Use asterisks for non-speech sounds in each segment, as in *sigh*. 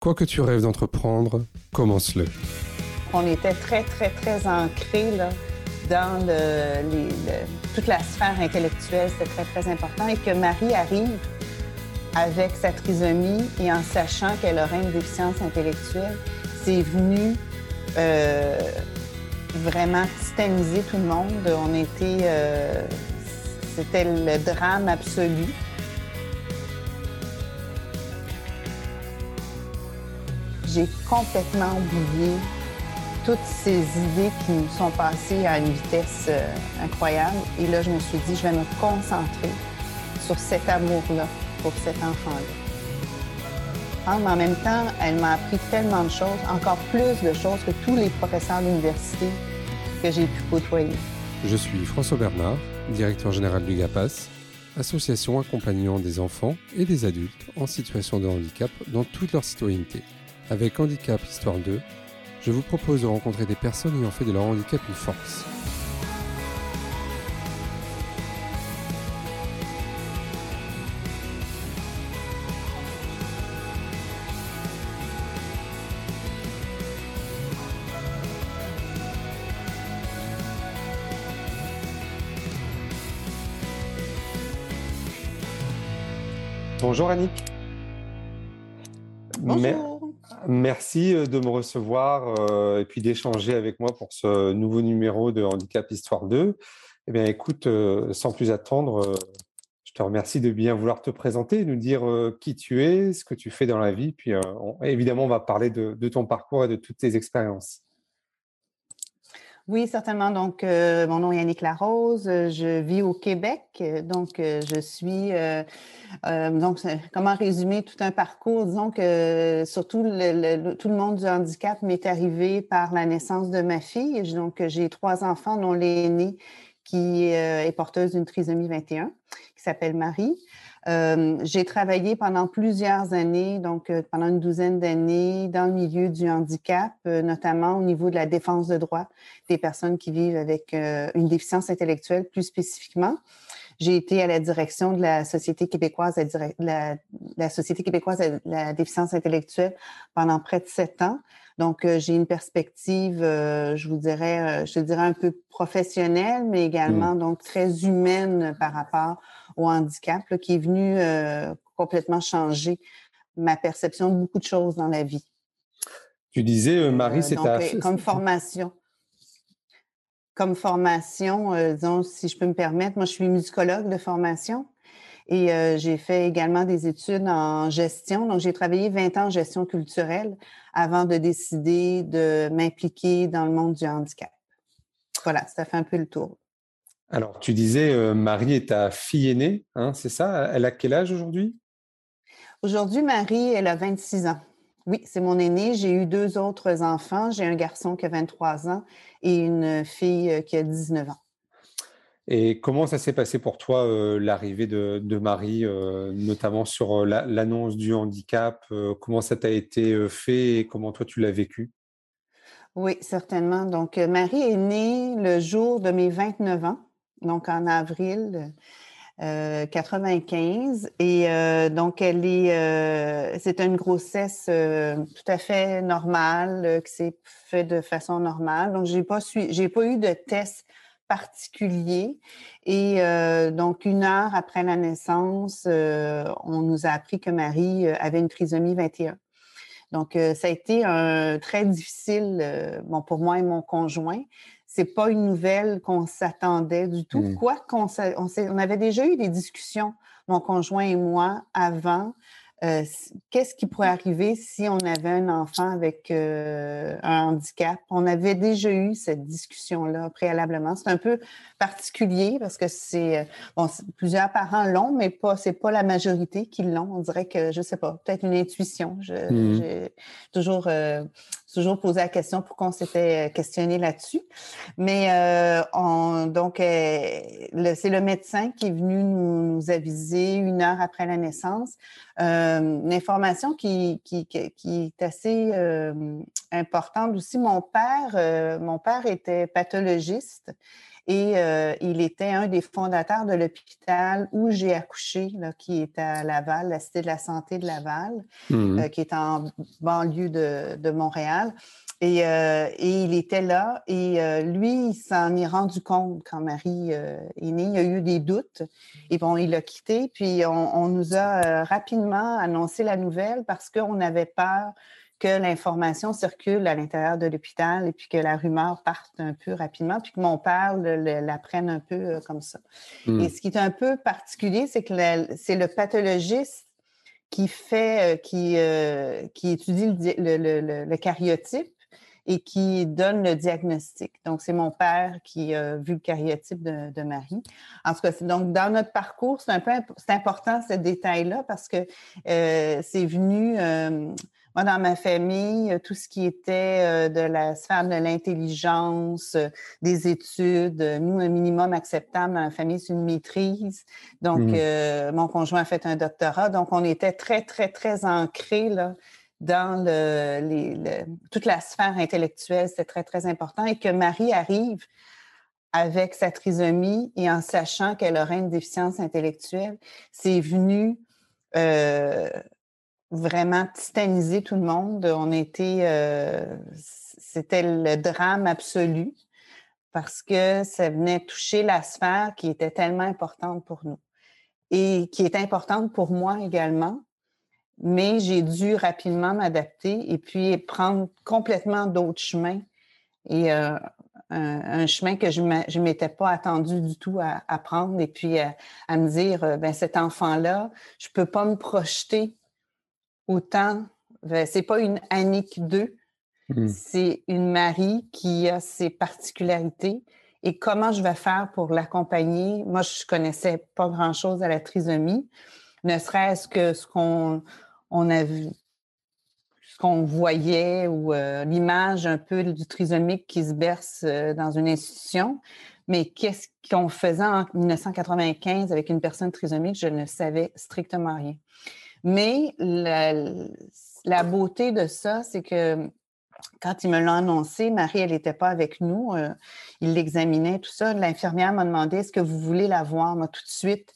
Quoi que tu rêves d'entreprendre, commence-le. On était très, très, très ancrés dans toute la sphère intellectuelle. C'était très, très important. Et que Marie arrive avec sa trisomie et en sachant qu'elle aurait une déficience intellectuelle, c'est venu euh, vraiment titaniser tout le monde. On était... Euh, c'était le drame absolu. J'ai complètement oublié toutes ces idées qui me sont passées à une vitesse euh, incroyable. Et là, je me suis dit, je vais me concentrer sur cet amour-là pour cet enfant-là. Ah, mais en même temps, elle m'a appris tellement de choses, encore plus de choses que tous les professeurs d'université que j'ai pu côtoyer. Je suis François Bernard, directeur général du GAPAS, association accompagnant des enfants et des adultes en situation de handicap dans toute leur citoyenneté. Avec Handicap Histoire 2, je vous propose de rencontrer des personnes ayant fait de leur handicap une force. Bonjour Annick. Bonjour. Merci euh, de me recevoir euh, et puis d'échanger avec moi pour ce nouveau numéro de Handicap Histoire 2. Eh bien, écoute, euh, sans plus attendre, je te remercie de bien vouloir te présenter, nous dire qui tu es, ce que tu fais dans la vie. Puis, évidemment, on va parler de ton parcours et de toutes tes expériences. Oui, certainement. Donc, euh, mon nom est Yannick Larose. Je vis au Québec. Donc, euh, je suis. Euh, donc, comment résumer tout un parcours? Disons que surtout le, tout le monde du handicap m'est arrivé par la naissance de ma fille. Donc, j'ai trois enfants, dont l'aînée qui est porteuse d'une trisomie 21, qui s'appelle Marie. Euh, j'ai travaillé pendant plusieurs années, donc euh, pendant une douzaine d'années, dans le milieu du handicap, euh, notamment au niveau de la défense de droits des personnes qui vivent avec une déficience intellectuelle plus spécifiquement. J'ai été à la direction de la Société québécoise, la, la Société québécoise de la déficience intellectuelle pendant près de sept ans. Donc, j'ai une perspective, je vous dirais, je dirais un peu professionnelle, mais également mmh. donc très humaine par rapport au handicap, qui est venu euh, complètement changer ma perception de beaucoup de choses dans la vie. Tu disais, euh, Marie, euh, c'est ta... Comme formation. Comme formation, disons, si je peux me permettre, moi, je suis musicologue de formation et j'ai fait également des études en gestion. Donc, j'ai travaillé 20 ans en gestion culturelle avant de décider de m'impliquer dans le monde du handicap. Voilà, ça fait un peu le tour. Alors, tu disais, euh, Marie est ta fille aînée, hein, c'est ça? Elle a quel âge aujourd'hui? Aujourd'hui, Marie, elle a 26 ans. Oui, c'est mon aînée. J'ai eu deux autres enfants. J'ai un garçon qui a 23 ans et une fille euh, qui a 19 ans. Et comment ça s'est passé pour toi, euh, l'arrivée de, Marie, notamment sur l'annonce du handicap? comment ça t'a été fait et comment toi tu l'as vécu? Oui, certainement. Donc, Marie est née le jour de mes 29 ans donc en avril. 95 euh, et euh, donc elle est euh, c'est une grossesse tout à fait normale qui s'est fait de façon normale. Donc j'ai pas j'ai pas eu de test particulier et donc une heure après la naissance on nous a appris que Marie avait une trisomie 21 donc ça a été un, très difficile bon pour moi et mon conjoint c'est pas une nouvelle qu'on s'attendait du tout. Mmh. Quoi qu'on on, on avait déjà eu des discussions, mon conjoint et moi, avant euh, qu'est-ce qui pourrait arriver si on avait un enfant avec euh, un handicap? On avait déjà eu cette discussion-là préalablement. C'est un peu particulier parce que c'est euh, bon, plusieurs parents l'ont, mais pas c'est pas la majorité qui l'ont. On dirait que je sais pas, peut-être une intuition. Mmh. J'ai toujours toujours posé la question pourquoi on s'était questionné là-dessus. Mais on, donc c'est le médecin qui est venu nous aviser une heure après la naissance euh, une information qui, qui, est assez euh, importante aussi. Mon père, euh, mon père était pathologiste Et euh, il était un des fondateurs de l'hôpital où j'ai accouché, là, qui est à Laval, la Cité de la Santé de Laval, mmh. euh, qui est en banlieue de, de Montréal. Et, euh, et, il était là et euh, lui, il s'en est rendu compte quand Marie euh, est née. Il a eu des doutes et bon, il a quitté. Puis on, on nous a rapidement annoncé la nouvelle parce qu'on avait peur que l'information circule à l'intérieur de l'hôpital et puis que la rumeur parte un peu rapidement, puis que mon père la prenne un peu comme ça. Hmm. Et ce qui est un peu particulier, c'est que c'est le pathologiste qui fait, qui, qui étudie le, le, le cariotype et qui donne le diagnostic. Donc, c'est mon père qui a vu le cariotype de, Marie. En tout cas, donc dans notre parcours, c'est un peu c'est important ce détail-là parce que euh, c'est venu, euh, moi, dans ma famille, tout ce qui était euh, de la sphère de l'intelligence, des études, nous, un minimum acceptable dans la famille, c'est une maîtrise. Donc, mmh. mon conjoint a fait un doctorat. Donc, on était très, très, très ancrés là, dans le, toute la sphère intellectuelle, c'est très, très important, et que Marie arrive avec sa trisomie et en sachant qu'elle aurait une déficience intellectuelle, c'est venu euh, vraiment titaniser tout le monde. On était, euh, c'était le drame absolu parce que ça venait toucher la sphère qui était tellement importante pour nous et qui est importante pour moi également mais j'ai dû rapidement m'adapter et puis prendre complètement d'autres chemins et euh, un, chemin que je ne m'étais pas attendu du tout à, prendre et puis à, me dire, euh, ben cet enfant-là, je ne peux pas me projeter autant. Ben, c'est pas une Annick 2, mmh. c'est une Marie qui a ses particularités et comment je vais faire pour l'accompagner? Moi, je connaissais pas grand-chose à la trisomie, ne serait-ce que ce qu'on on a vu ce qu'on voyait ou euh, l'image un peu du trisomique qui se berce euh, dans une institution. Mais qu'est-ce qu'on faisait en 1995 avec une personne trisomique, je ne savais strictement rien. Mais la, beauté de ça, c'est que quand il me l'a annoncé, Marie, elle n'était pas avec nous. Euh, il l'examinait, tout ça. L'infirmière m'a demandé est-ce que vous voulez la voir Moi, tout de suite,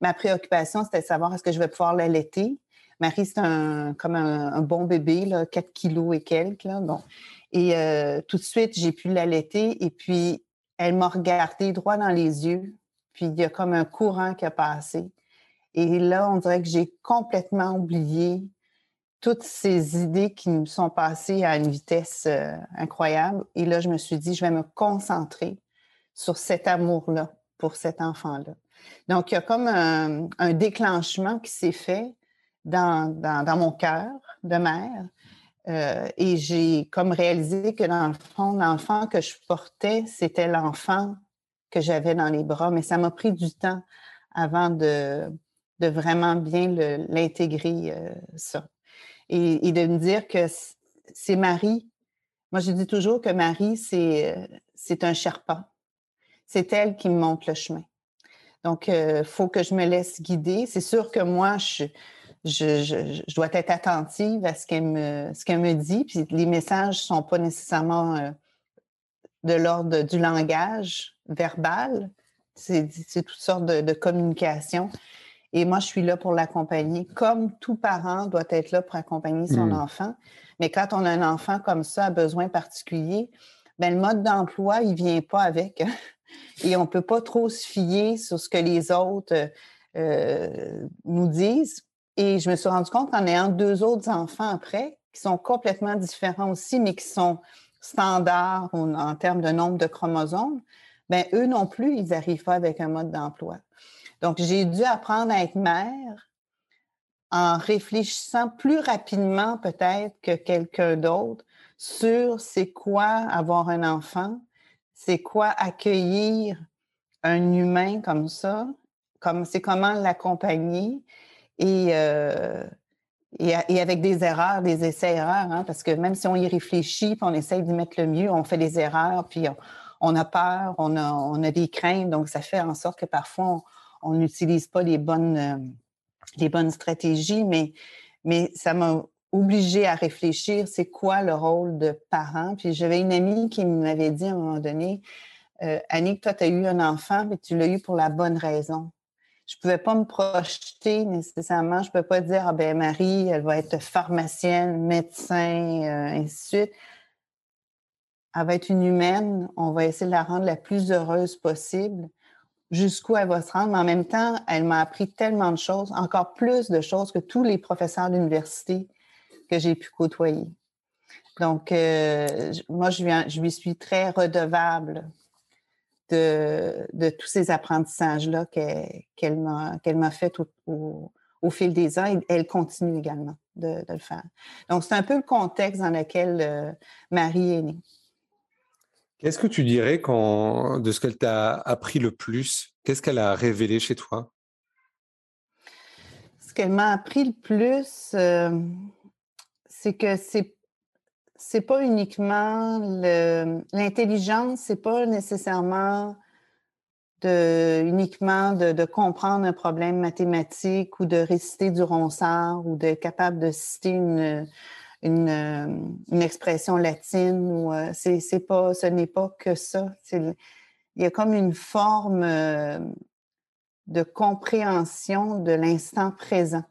ma préoccupation, c'était de savoir est-ce que je vais pouvoir l'allaiter? Marie, c'est comme un, bon bébé, là, 4 kilos et quelques. bon. Et euh, tout de suite, j'ai pu l'allaiter et puis elle m'a regardé droit dans les yeux. Puis il y a comme un courant qui a passé. Et là, on dirait que j'ai complètement oublié toutes ces idées qui me sont passées à une vitesse euh, incroyable. Et là, je me suis dit, je vais me concentrer sur cet amour-là pour cet enfant-là. Donc, il y a comme un déclenchement qui s'est fait dans, dans, mon cœur de mère. Euh, et j'ai comme réalisé que dans le fond, l'enfant que je portais, c'était l'enfant que j'avais dans les bras. Mais ça m'a pris du temps avant de, de vraiment bien l'intégrer, euh, ça. Et, de me dire que c'est Marie. Moi, je dis toujours que Marie, c'est, euh, un Sherpa. C'est elle qui me montre le chemin. Donc, il faut que je me laisse guider. C'est sûr que moi, je, je, dois être attentive à ce qu'elle me, ce me dit. Puis les messages ne sont pas nécessairement euh, de l'ordre du langage verbal. C'est, toutes sortes de, communication. Et moi, je suis là pour l'accompagner, comme tout parent doit être là pour accompagner son mmh. enfant. Mais quand on a un enfant comme ça, à besoin particulier, ben, le mode d'emploi, il ne vient pas avec. *laughs* Et on ne peut pas trop se fier sur ce que les autres euh, nous disent et je me suis rendu compte en ayant deux autres enfants après, qui sont complètement différents aussi, mais qui sont standards en termes de nombre de chromosomes, bien, eux non plus, ils n'arrivent pas avec un mode d'emploi. Donc, j'ai dû apprendre à être mère en réfléchissant plus rapidement peut-être que quelqu'un d'autre sur c'est quoi avoir un enfant, c'est quoi accueillir un humain comme ça, comme c'est comment l'accompagner euh, et, et, avec des erreurs, des essais-erreurs, hein, parce que même si on y réfléchit, puis on essaye d'y mettre le mieux, on fait des erreurs, puis on, a peur, on a, on a, des craintes, donc ça fait en sorte que parfois on n'utilise pas les bonnes, euh, les bonnes stratégies, mais, mais ça m'a obligée à réfléchir, c'est quoi le rôle de parent? Puis j'avais une amie qui m'avait dit à un moment donné, Annick, toi, tu as eu un enfant, mais tu l'as eu pour la bonne raison. Je ne pouvais pas me projeter nécessairement. Je ne peux pas dire, ah ben Marie, elle va être pharmacienne, médecin, ainsi de suite elle va être une humaine, on va essayer de la rendre la plus heureuse possible jusqu'où elle va se rendre, mais en même temps, elle m'a appris tellement de choses, encore plus de choses que tous les professeurs d'université que j'ai pu côtoyer. Donc, euh, moi, je, lui suis très redevable de, tous ces apprentissages-là qu'elle m'a fait au, au, fil des ans et elle continue également de, le faire. Donc, c'est un peu le contexte dans lequel euh, Marie est née. Qu'est-ce que tu dirais de ce qu'elle t'a appris le plus? Qu'est-ce qu'elle a révélé chez toi? Ce qu'elle m'a appris le plus, euh, c'est que c'est c'est pas uniquement l'intelligence, c'est pas nécessairement de, uniquement de, de, comprendre un problème mathématique ou de réciter du ronsard ou d'être capable de citer une, une, euh, une expression latine ou euh, c'est pas, ce n'est pas que ça. Il y a comme une forme euh, de compréhension de l'instant présent.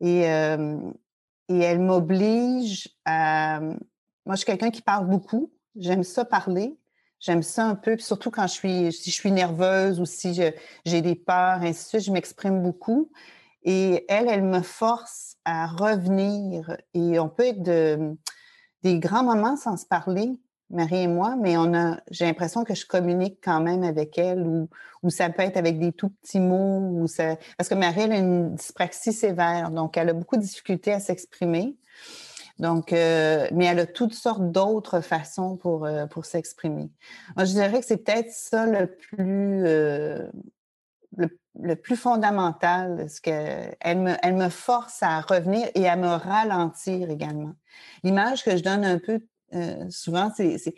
Et, et elle m'oblige à. Moi, je suis quelqu'un qui parle beaucoup. J'aime ça parler. J'aime ça un peu, surtout quand je suis, si je suis nerveuse ou si j'ai des peurs, ainsi de suite, je m'exprime beaucoup. Et elle, elle me force à revenir. Et on peut être de, des grands moments sans se parler, Marie et moi, mais j'ai l'impression que je communique quand même avec elle ou, ça peut être avec des tout petits mots. Ou ça, parce que Marie, elle a une dyspraxie sévère, donc elle a beaucoup de difficultés à s'exprimer. Donc, euh, mais elle a toutes sortes d'autres façons pour, euh, pour s'exprimer. Je dirais que c'est peut-être ça le plus, euh, le plus fondamental, ce que elle me, elle me force à revenir et à me ralentir également. L'image que je donne un peu euh, souvent, c'est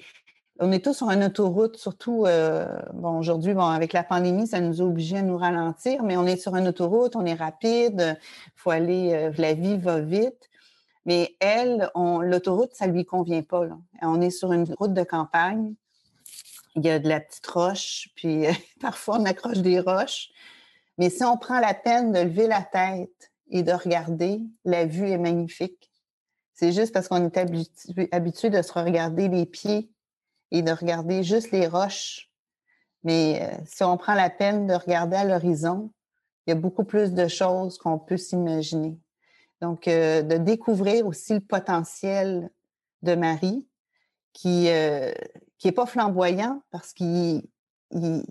on est tous sur une autoroute, surtout euh, bon aujourd'hui, bon avec la pandémie, ça nous a obligés à nous ralentir, mais on est sur une autoroute, on est rapide, faut aller, euh, la vie va vite. Mais elle, l'autoroute, ça lui convient pas. On est sur une route de campagne, il y a de la petite roche, puis *laughs* parfois on accroche des roches. Mais si on prend la peine de lever la tête et de regarder, la vue est magnifique. C'est juste parce qu'on est habitué, de se regarder les pieds et de regarder juste les roches. Mais euh, si on prend la peine de regarder à l'horizon, il y a beaucoup plus de choses qu'on peut s'imaginer. Donc, euh, de découvrir aussi le potentiel de Marie, qui n'est euh, pas flamboyant parce qu'il il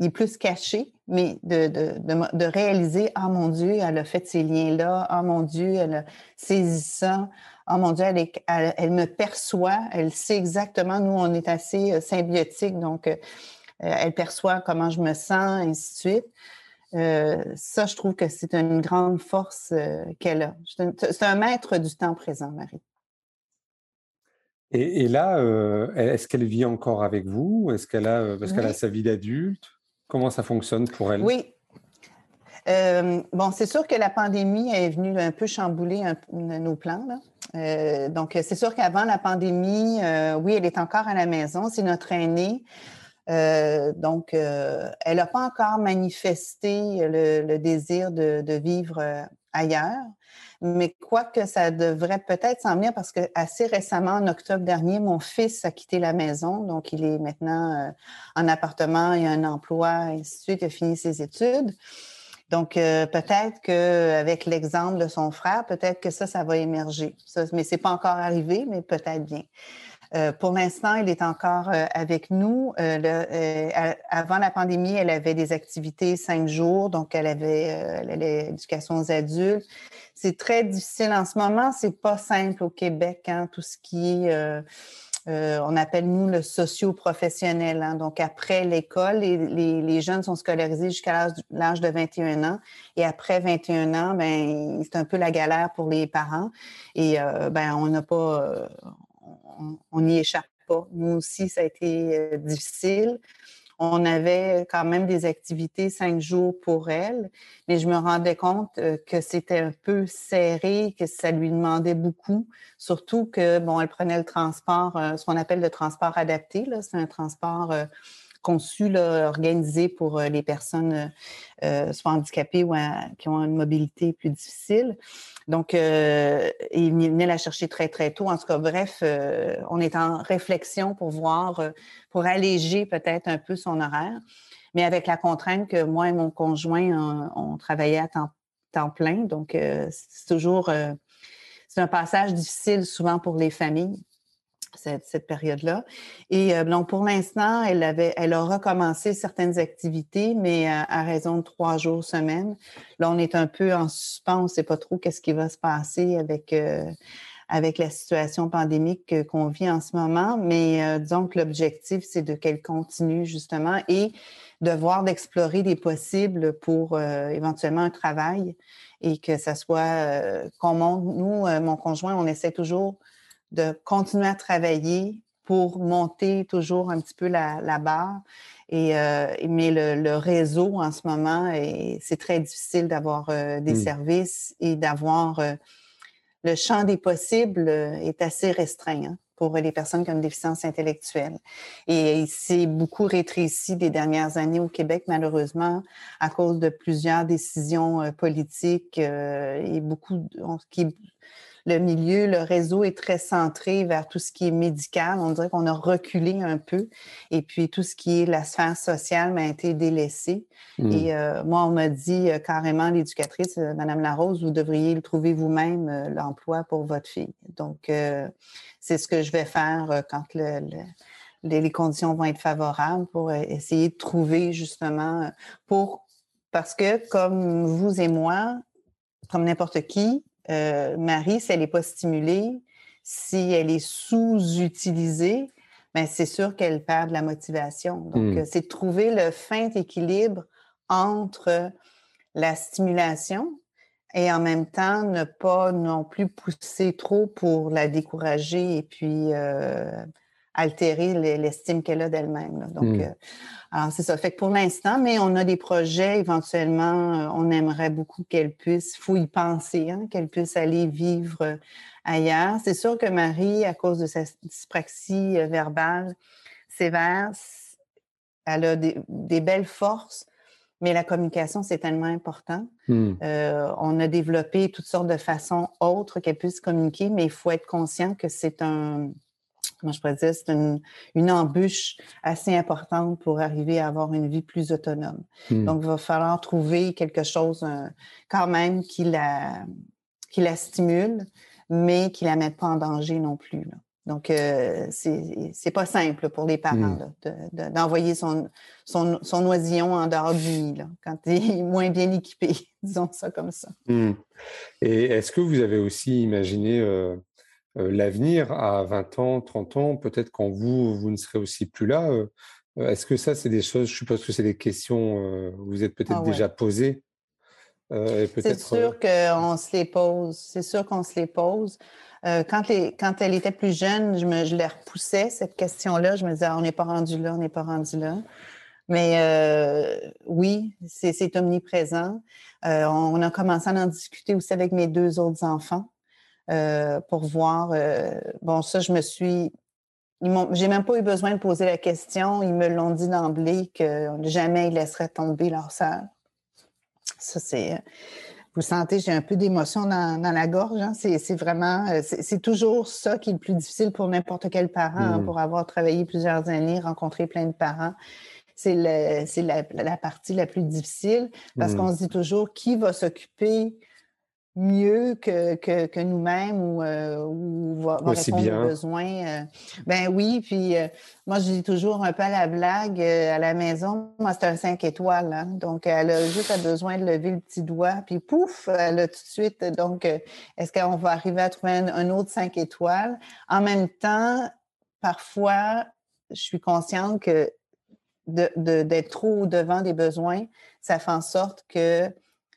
est plus caché, mais de, de, de, réaliser, ah mon Dieu, elle a fait ces liens-là, ah mon Dieu, elle a saisi ça, ah mon Dieu, elle, elle, me perçoit, elle sait exactement, nous, on est assez euh, symbiotique, donc euh, elle perçoit comment je me sens, et ainsi de suite. Euh, ça, je trouve que c'est une grande force qu'elle a. C'est un maître du temps présent, Marie. Et, et là, est-ce qu'elle vit encore avec vous? Est-ce qu'elle a, parce qu'elle a sa vie d'adulte? Comment ça fonctionne pour elle? Oui. Euh, bon, c'est sûr que la pandémie est venue un peu chambouler nos plans. Euh, donc, c'est sûr qu'avant la pandémie, euh, oui, elle est encore à la maison. C'est notre aînée. donc, elle n'a pas encore manifesté le, désir de, de vivre ailleurs. Mais quoique ça devrait peut-être s'en venir parce que assez récemment, en octobre dernier, mon fils a quitté la maison. Donc, il est maintenant euh, en appartement, il a un emploi, et ainsi de suite, il a fini ses études. Donc, euh, peut-être qu'avec l'exemple de son frère, peut-être que ça, ça va émerger. Ça, mais c'est pas encore arrivé, mais peut-être bien. Euh, pour l'instant, il est encore avec nous. avant la pandémie, elle avait des activités cinq jours, donc elle avait l'éducation aux adultes c'est très difficile en ce moment. C'est pas simple au Québec, hein, tout ce qui est, euh, euh, on appelle nous le socio-professionnel. Hein. Donc, après l'école, les, les, jeunes sont scolarisés jusqu'à l'âge de 21 ans. Et après 21 ans, ben, c'est un peu la galère pour les parents. Et euh, ben, on n'a pas, on n'y échappe pas. Nous aussi, ça a été difficile. on avait quand même des activités cinq jours pour elle, mais je me rendais compte euh, que c'était un peu serré, que ça lui demandait beaucoup, surtout que, bon, elle prenait le transport, euh, ce qu'on appelle le transport adapté, c'est un transport euh, conçu, là, organisé pour les personnes soit handicapées ou qui ont une mobilité plus difficile. Donc, euh, il venait la chercher très, très tôt. En tout cas, bref, euh, on est en réflexion pour voir, euh, pour alléger peut-être un peu son horaire, mais avec la contrainte que moi et mon conjoint, on, travaillait à temps, temps plein. Donc, c'est toujours, c'est un passage difficile souvent pour les familles cette, période-là. Et euh, donc, pour l'instant, elle, avait, elle a recommencé certaines activités, mais à, raison de trois jours semaine. Là, on est un peu en suspens, on ne sait pas trop qu'est-ce qui va se passer avec, euh, avec la situation pandémique qu'on vit en ce moment. Mais euh, disons que l'objectif, c'est de qu'elle continue justement et de voir, d'explorer des possibles pour éventuellement un travail et que ça soit qu'on monte. Nous, mon conjoint, on essaie toujours de continuer à travailler pour monter toujours un petit peu la, barre. Et, euh, mais le, réseau en ce moment, c'est très difficile d'avoir euh, des mmh. services et d'avoir euh, le champ des possibles est assez restreint hein, pour les personnes qui ont une déficience intellectuelle. Et il s'est beaucoup rétréci des dernières années au Québec, malheureusement, à cause de plusieurs décisions politiques et beaucoup qui le milieu, le réseau est très centré vers tout ce qui est médical. On dirait qu'on a reculé un peu. Et puis, tout ce qui est la sphère sociale m'a été délaissé. Hmm. Et euh, moi, on m'a dit euh, carrément, l'éducatrice, euh, Madame Larose, vous devriez le trouver vous-même, l'emploi pour votre fille. Donc, c'est ce que je vais faire quand les conditions vont être favorables pour essayer de trouver justement pour parce que comme vous et moi, comme n'importe qui, euh, Marie, si elle n'est pas stimulée, si elle est sous-utilisée, ben c'est sûr qu'elle perd de la motivation. Donc, hmm. euh, c'est de trouver le fin équilibre entre la stimulation et en même temps ne pas non plus pousser trop pour la décourager et puis euh, altérer l'estime qu'elle a d'elle-même. Donc, hmm. Alors, c'est ça. Fait que pour l'instant, mais on a des projets éventuellement, euh, on aimerait beaucoup qu'elle puisse, il faut y penser, hein, qu'elle puisse aller vivre euh, ailleurs. C'est sûr que Marie, à cause de sa dyspraxie euh, verbale sévère, elle a des, belles forces, mais la communication, c'est tellement important. Hmm. on a développé toutes sortes de façons autres qu'elle puisse communiquer, mais il faut être conscient que c'est un, comment je pourrais dire, c'est une, embûche assez importante pour arriver à avoir une vie plus autonome. Hmm. Donc, il va falloir trouver quelque chose euh, quand même qui la, qui la stimule, mais qui ne la mette pas en danger non plus. Donc, euh, c'est pas simple pour les parents hmm. d'envoyer son, son, oisillon en dehors du nid quand il est moins bien équipé, *laughs* disons ça comme ça. Hmm. Et est-ce que vous avez aussi imaginé euh, l'avenir à 20 ans, 30 ans, peut-être quand vous, vous ne serez aussi plus là. Euh, euh, est-ce que ça, c'est des choses, je suppose que c'est des questions que vous êtes peut-être ah déjà posées C'est sûr qu'on se les pose. C'est sûr qu'on se les pose. quand, les, quand, elle était plus jeune, je, me, je les repoussais, cette question-là. Je me disais, ah, on n'est pas rendu là, on n'est pas rendu là. Mais oui, c'est omniprésent. on a commencé à en discuter aussi avec mes deux autres enfants. Euh, pour voir. Euh, bon, ça, je me suis. J'ai même pas eu besoin de poser la question. Ils me l'ont dit d'emblée que jamais ils laisseraient tomber leur sœur. Ça, c'est. Euh, vous sentez, j'ai un peu d'émotion dans, la gorge. Hein. C'est vraiment, c'est toujours ça qui est le plus difficile pour n'importe quel parent, hein, mmh. pour avoir travaillé plusieurs années, rencontré plein de parents. C'est la, la, partie la plus difficile parce mmh. qu'on se dit toujours qui va s'occuper mieux que, que, que nous-mêmes ou, euh, ou va, répondre bien. aux besoins. Euh. ben oui, puis euh, moi, je dis toujours un peu à la blague, à la maison, moi, c'est un 5 étoiles. Hein, donc, elle a juste besoin de lever le petit doigt, puis pouf, elle a tout de suite. Donc, est-ce qu'on va arriver à trouver un, autre 5 étoiles? En même temps, parfois, je suis consciente que d'être de, trop devant des besoins, ça fait en sorte que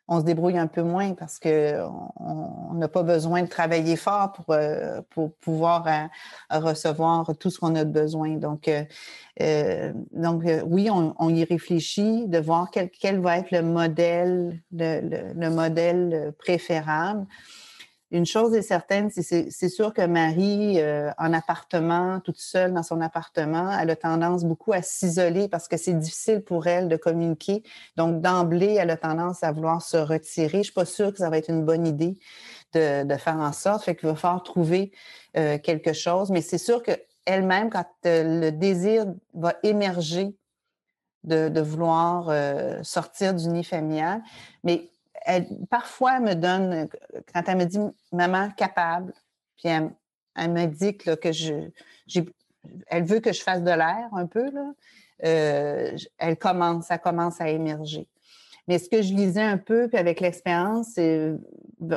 on se débrouille un peu moins parce qu'on n'a pas besoin de travailler fort pour, euh, pouvoir euh, recevoir tout ce qu'on a besoin. Donc, euh, oui, on, y réfléchit de voir quel, va être le modèle préférable. Une chose est certaine, c'est sûr que Marie, euh, en appartement, toute seule dans son appartement, elle a tendance beaucoup à s'isoler parce que c'est difficile pour elle de communiquer. Donc, d'emblée, elle a tendance à vouloir se retirer. Je ne suis pas sûre que ça va être une bonne idée de, faire en sorte. Fait qu'il va falloir trouver euh, quelque chose. Mais c'est sûr qu'elle-même, quand euh, le désir va émerger de, de vouloir sortir du nid familial, mais elle, parfois, me donne, quand elle me dit maman capable, puis elle, me dit que, je, elle veut que je fasse de l'air un peu, là, euh, elle commence, ça commence à émerger. Mais ce que je lisais un peu, puis avec l'expérience, c'est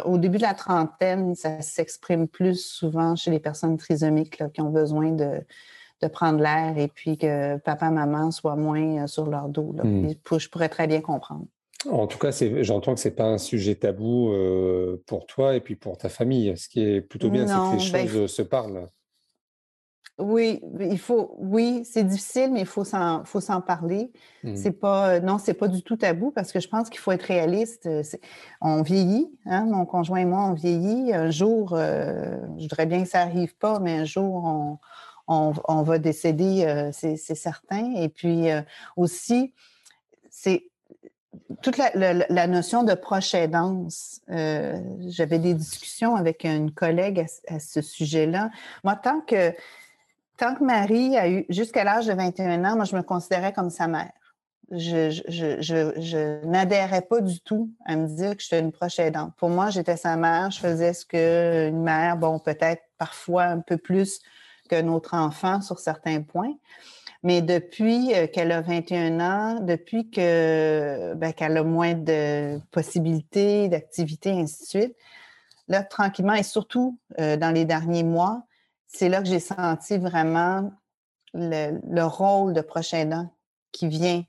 au début de la trentaine, ça s'exprime plus souvent chez les personnes trisomiques qui ont besoin de, prendre l'air et puis que papa, maman soient moins euh, sur leur dos. Hmm. Je pourrais très bien comprendre. En tout cas, j'entends que ce n'est pas un sujet tabou euh, pour toi et puis pour ta famille. Ce qui est plutôt bien, c'est que les ben, choses se parlent. Oui, il faut. Oui, c'est difficile, mais il faut s'en, faut s'en parler. Mmh. C'est pas, non, c'est pas du tout tabou parce que je pense qu'il faut être réaliste. On vieillit, hein, mon conjoint et moi, on vieillit. Un jour, euh, je voudrais bien que ça arrive pas, mais un jour, on, on, va décéder, euh, c'est, certain. Et puis aussi, c'est toute la, notion de proche aidance, euh, j'avais des discussions avec une collègue à, ce sujet-là. Moi, tant que, tant que Marie a eu, jusqu'à l'âge de 21 ans, moi, je me considérais comme sa mère. Je, n'adhérais pas du tout à me dire que j'étais une proche aidante. Pour moi, j'étais sa mère, je faisais ce qu'une mère, bon, peut-être parfois un peu plus qu'un autre enfant sur certains points. Mais depuis euh, qu'elle a 21 ans, depuis que ben, qu'elle a moins de possibilités, d'activités, ainsi de suite, là, tranquillement, et surtout euh, dans les derniers mois, c'est là que j'ai senti vraiment le, rôle de prochain aidant qui vient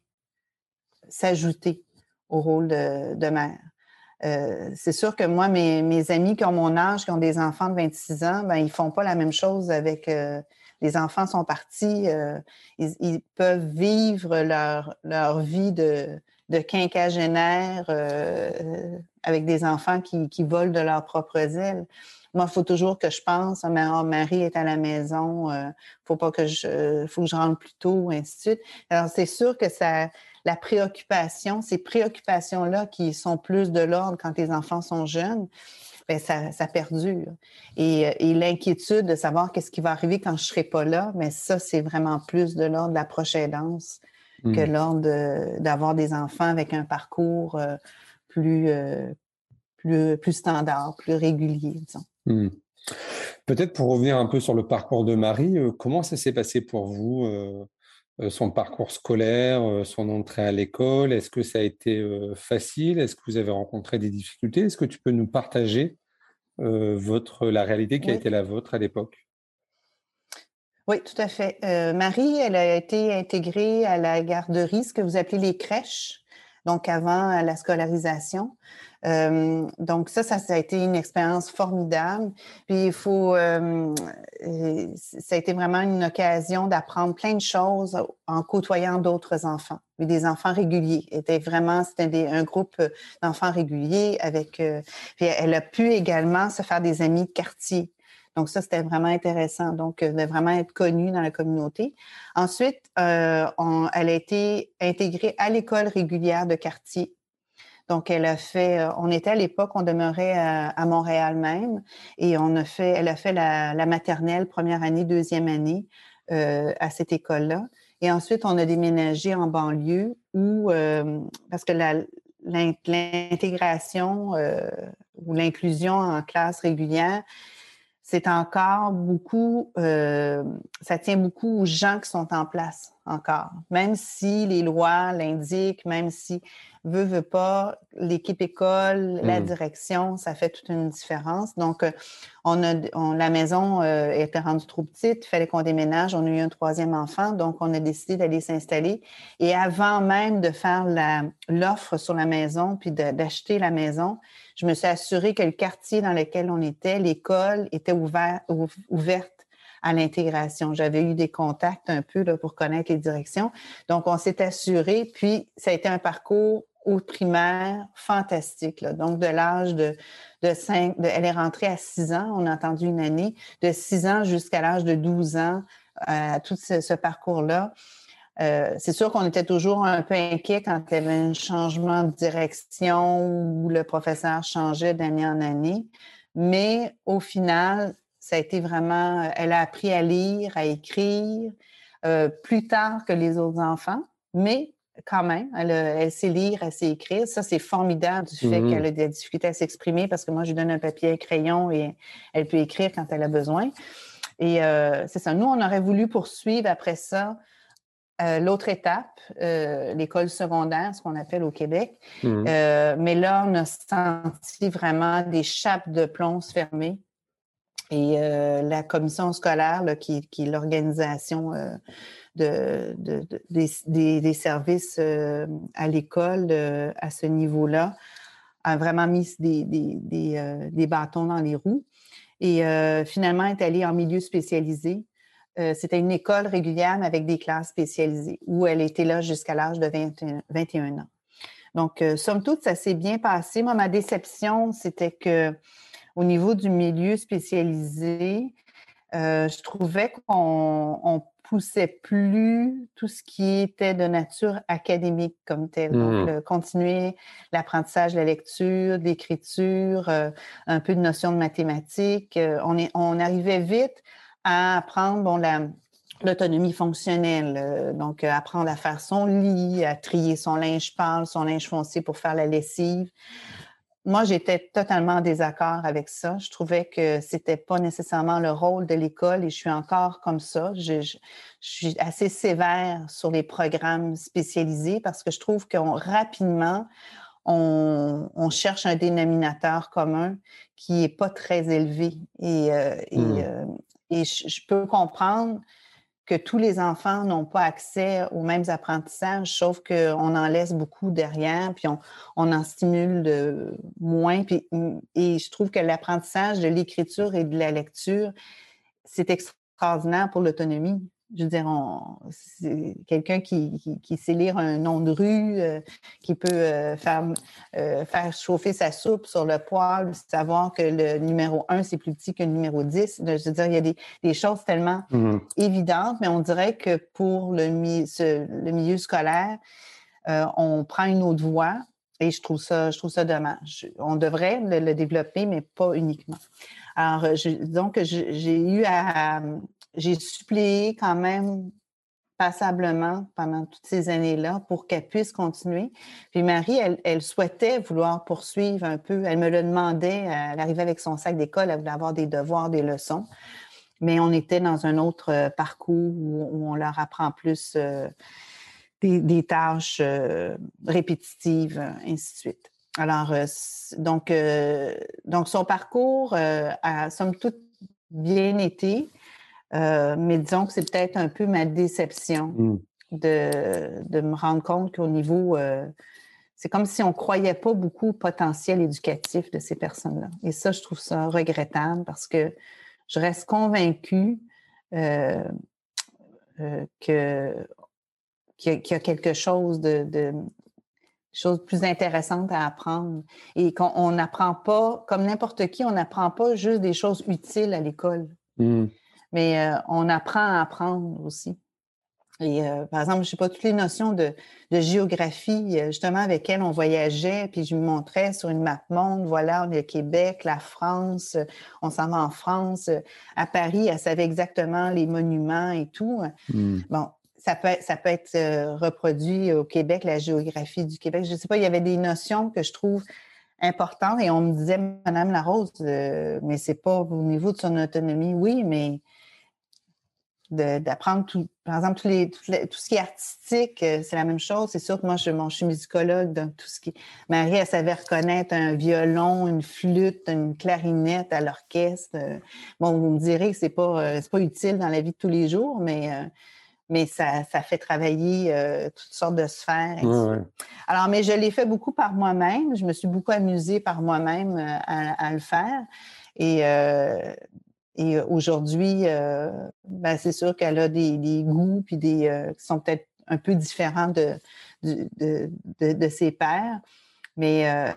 s'ajouter au rôle de, mère. Euh, c'est sûr que moi, mes, amis qui ont mon âge, qui ont des enfants de 26 ans, ben, ils font pas la même chose avec les enfants sont partis, euh, ils, peuvent vivre leur, leur vie de, de quinquagénaire euh, avec des enfants qui, qui, volent de leurs propres ailes. Moi, il faut toujours que je pense, ma oh, Marie est à la maison, il euh, faut pas que je, faut que je rentre plus tôt, ainsi de suite. Alors, c'est sûr que ça, la préoccupation, ces préoccupations-là qui sont plus de l'ordre quand les enfants sont jeunes, ben, ça, perdure. Euh, et, l'inquiétude de savoir qu'est-ce qui va arriver quand je ne serai pas là, mais ça, c'est vraiment plus de l'ordre de la prochaine danse que mmh. l'ordre d'avoir des enfants avec un parcours euh, plus, euh, plus, plus standard, plus régulier, disons. Mmh. Peut-être pour revenir un peu sur le parcours de Marie, comment ça s'est passé pour vous son parcours scolaire, son entrée à l'école? Est-ce que ça a été facile? Est-ce que vous avez rencontré des difficultés? Est-ce que tu peux nous partager votre, la réalité qui a été la vôtre à l'époque? Oui, tout à fait. Marie, elle a été intégrée à la garderie, ce que vous appelez les crèches, donc avant la scolarisation. Euh, donc ça, ça, a été une expérience formidable. Puis il faut, euh, ça a été vraiment une occasion d'apprendre plein de choses en côtoyant d'autres enfants, des enfants réguliers. C'était vraiment, c'était un groupe d'enfants réguliers avec. Euh, puis elle a pu également se faire des amis de quartier. Donc ça, c'était vraiment intéressant. Donc, de vraiment être connue dans la communauté. Ensuite, on, elle a été intégrée à l'école régulière de quartier donc, elle a fait, euh, on était à l'époque, on demeurait à, Montréal même, et on a fait, elle a fait la, maternelle première année, deuxième année euh, à cette école-là. Et ensuite, on a déménagé en banlieue où, euh, parce que l'intégration ou l'inclusion en classe régulière, c'est encore beaucoup, euh, ça tient beaucoup aux gens qui sont en place encore. Même si les lois l'indiquent, même si veut, veut pas, l'équipe école, la hmm. direction, ça fait toute une différence. Donc, euh, on a, la maison euh, était rendue trop petite, il fallait qu'on déménage. On a eu un troisième enfant, donc on a décidé d'aller s'installer. Et avant même de faire l'offre sur la maison, puis d'acheter la maison, je me suis assurée que le quartier dans lequel on était, l'école, était ouvert, ouverte à l'intégration. J'avais eu des contacts un peu pour connaître les directions. Donc, on s'est assuré, puis ça a été un parcours au primaire fantastique. Donc, de l'âge de, de 5, elle est rentrée à 6 ans, on a entendu une année, de 6 ans jusqu'à l'âge de 12 ans, à tout ce, parcours-là. Euh, c'est sûr qu'on était toujours un peu inquiet quand il y avait un changement de direction ou le professeur changeait d'année en année. Mais au final, ça a été vraiment, elle a appris à lire, à écrire euh, plus tard que les autres enfants, mais quand même. Elle, sait lire, elle sait écrire. Ça, c'est formidable du fait mmh qu'elle a des difficultés à s'exprimer parce que moi, je lui donne un papier et un crayon et elle peut écrire quand elle a besoin. Et euh, c'est ça. Nous, on aurait voulu poursuivre après ça euh, l'autre étape, euh, l'école secondaire, ce qu'on appelle au Québec. Mmh mais là, on a senti vraiment des chapes de plomb se fermer. Et la commission scolaire, qui, qui est l'organisation de, des, services euh, à l'école euh, à ce niveau-là, a vraiment mis des, euh, des, bâtons dans les roues. Et finalement, est allée en milieu spécialisé. C'était une école régulière, mais avec des classes spécialisées, où elle était là jusqu'à l'âge de 21, ans. Donc, somme toute, ça s'est bien passé. Moi, ma déception, c'était que au niveau du milieu spécialisé, je trouvais qu'on poussait plus tout ce qui était de nature académique comme tel. Donc, mmh. continuer l'apprentissage de la lecture, de l'écriture, euh, un peu de notion de mathématiques. Euh, on, est, on arrivait vite à apprendre bon, l'autonomie fonctionnelle. Euh, donc, apprendre à faire son lit, à trier son linge pâle, son linge foncé pour faire la lessive moi, j'étais totalement en désaccord avec ça. Je trouvais que c'était pas nécessairement le rôle de l'école et je suis encore comme ça. Je, suis assez sévère sur les programmes spécialisés parce que je trouve que rapidement, on, cherche un dénominateur commun qui est pas très élevé. Et, euh, mmh. euh, et, je, peux comprendre que tous les enfants n'ont pas accès aux mêmes apprentissages, sauf qu'on en laisse beaucoup derrière, puis on, en stimule moins. Puis, mm, et je trouve que l'apprentissage de l'écriture et de la lecture, c'est extraordinaire pour l'autonomie je veux dire, c'est quelqu'un qui, qui, sait lire un nom de rue, euh, qui peut euh, faire, euh, faire chauffer sa soupe sur le poêle, savoir que le numéro 1, c'est plus petit que le numéro 10. Je veux dire, il y a des, des choses tellement mmh évidentes, mais on dirait que pour le, le milieu scolaire, on prend une autre voie et je trouve ça, je trouve ça dommage. On devrait le, développer, mais pas uniquement. Alors, je, donc, j'ai eu à, j'ai suppléé quand même passablement pendant toutes ces années-là pour qu'elle puisse continuer. Puis Marie, elle, souhaitait vouloir poursuivre un peu. Elle me le demandait. Elle arrivait avec son sac d'école, elle voulait avoir des devoirs, des leçons. Mais on était dans un autre euh, parcours où, on leur apprend plus euh, des, tâches euh, répétitives, ainsi de suite. Alors, donc, donc, son parcours a, somme toute, bien été. Euh, mais disons que c'est peut-être un peu ma déception mmh. de, me rendre compte qu'au niveau, euh, c'est comme si on ne croyait pas beaucoup au potentiel éducatif de ces personnes-là. Et ça, je trouve ça regrettable parce que je reste convaincue euh, que, qu'il, y a, quelque chose de, de plus intéressantes à apprendre et qu'on n'apprend pas, comme n'importe qui, on n'apprend pas juste des choses utiles à l'école. Mmh mais euh, on apprend à apprendre aussi. Et euh, par exemple, je ne sais pas, toutes les notions de, géographie, euh, justement, avec elle, on voyageait, puis je lui montrais sur une map monde, voilà, on est au Québec, la France, on s'en va en France. À Paris, elle savait exactement les monuments et tout. Mmh. Bon, ça peut, ça peut être reproduit au Québec, la géographie du Québec. Je ne sais pas, il y avait des notions que je trouve importante. Et on me disait, Madame Larose, euh, mais c'est pas au niveau de son autonomie. Oui, mais d'apprendre tout, par exemple, tous les, tout ce qui est artistique, euh, c'est la même chose. C'est sûr que moi, je, je, suis musicologue, donc tout ce qui. Marie, elle savait reconnaître un violon, une flûte, une clarinette à l'orchestre. Bon, vous me direz que c'est pas, pas utile dans la vie de tous les jours, mais mais ça, ça fait travailler euh, toutes sortes de sphères. Alors, mais je l'ai fait beaucoup par moi-même. Je me suis beaucoup amusée par moi-même euh, à, le faire. Et, euh, et aujourd'hui, ben, c'est sûr qu'elle a des, goûts puis des, qui sont peut-être un peu différents de, de, de, ses pères. Mais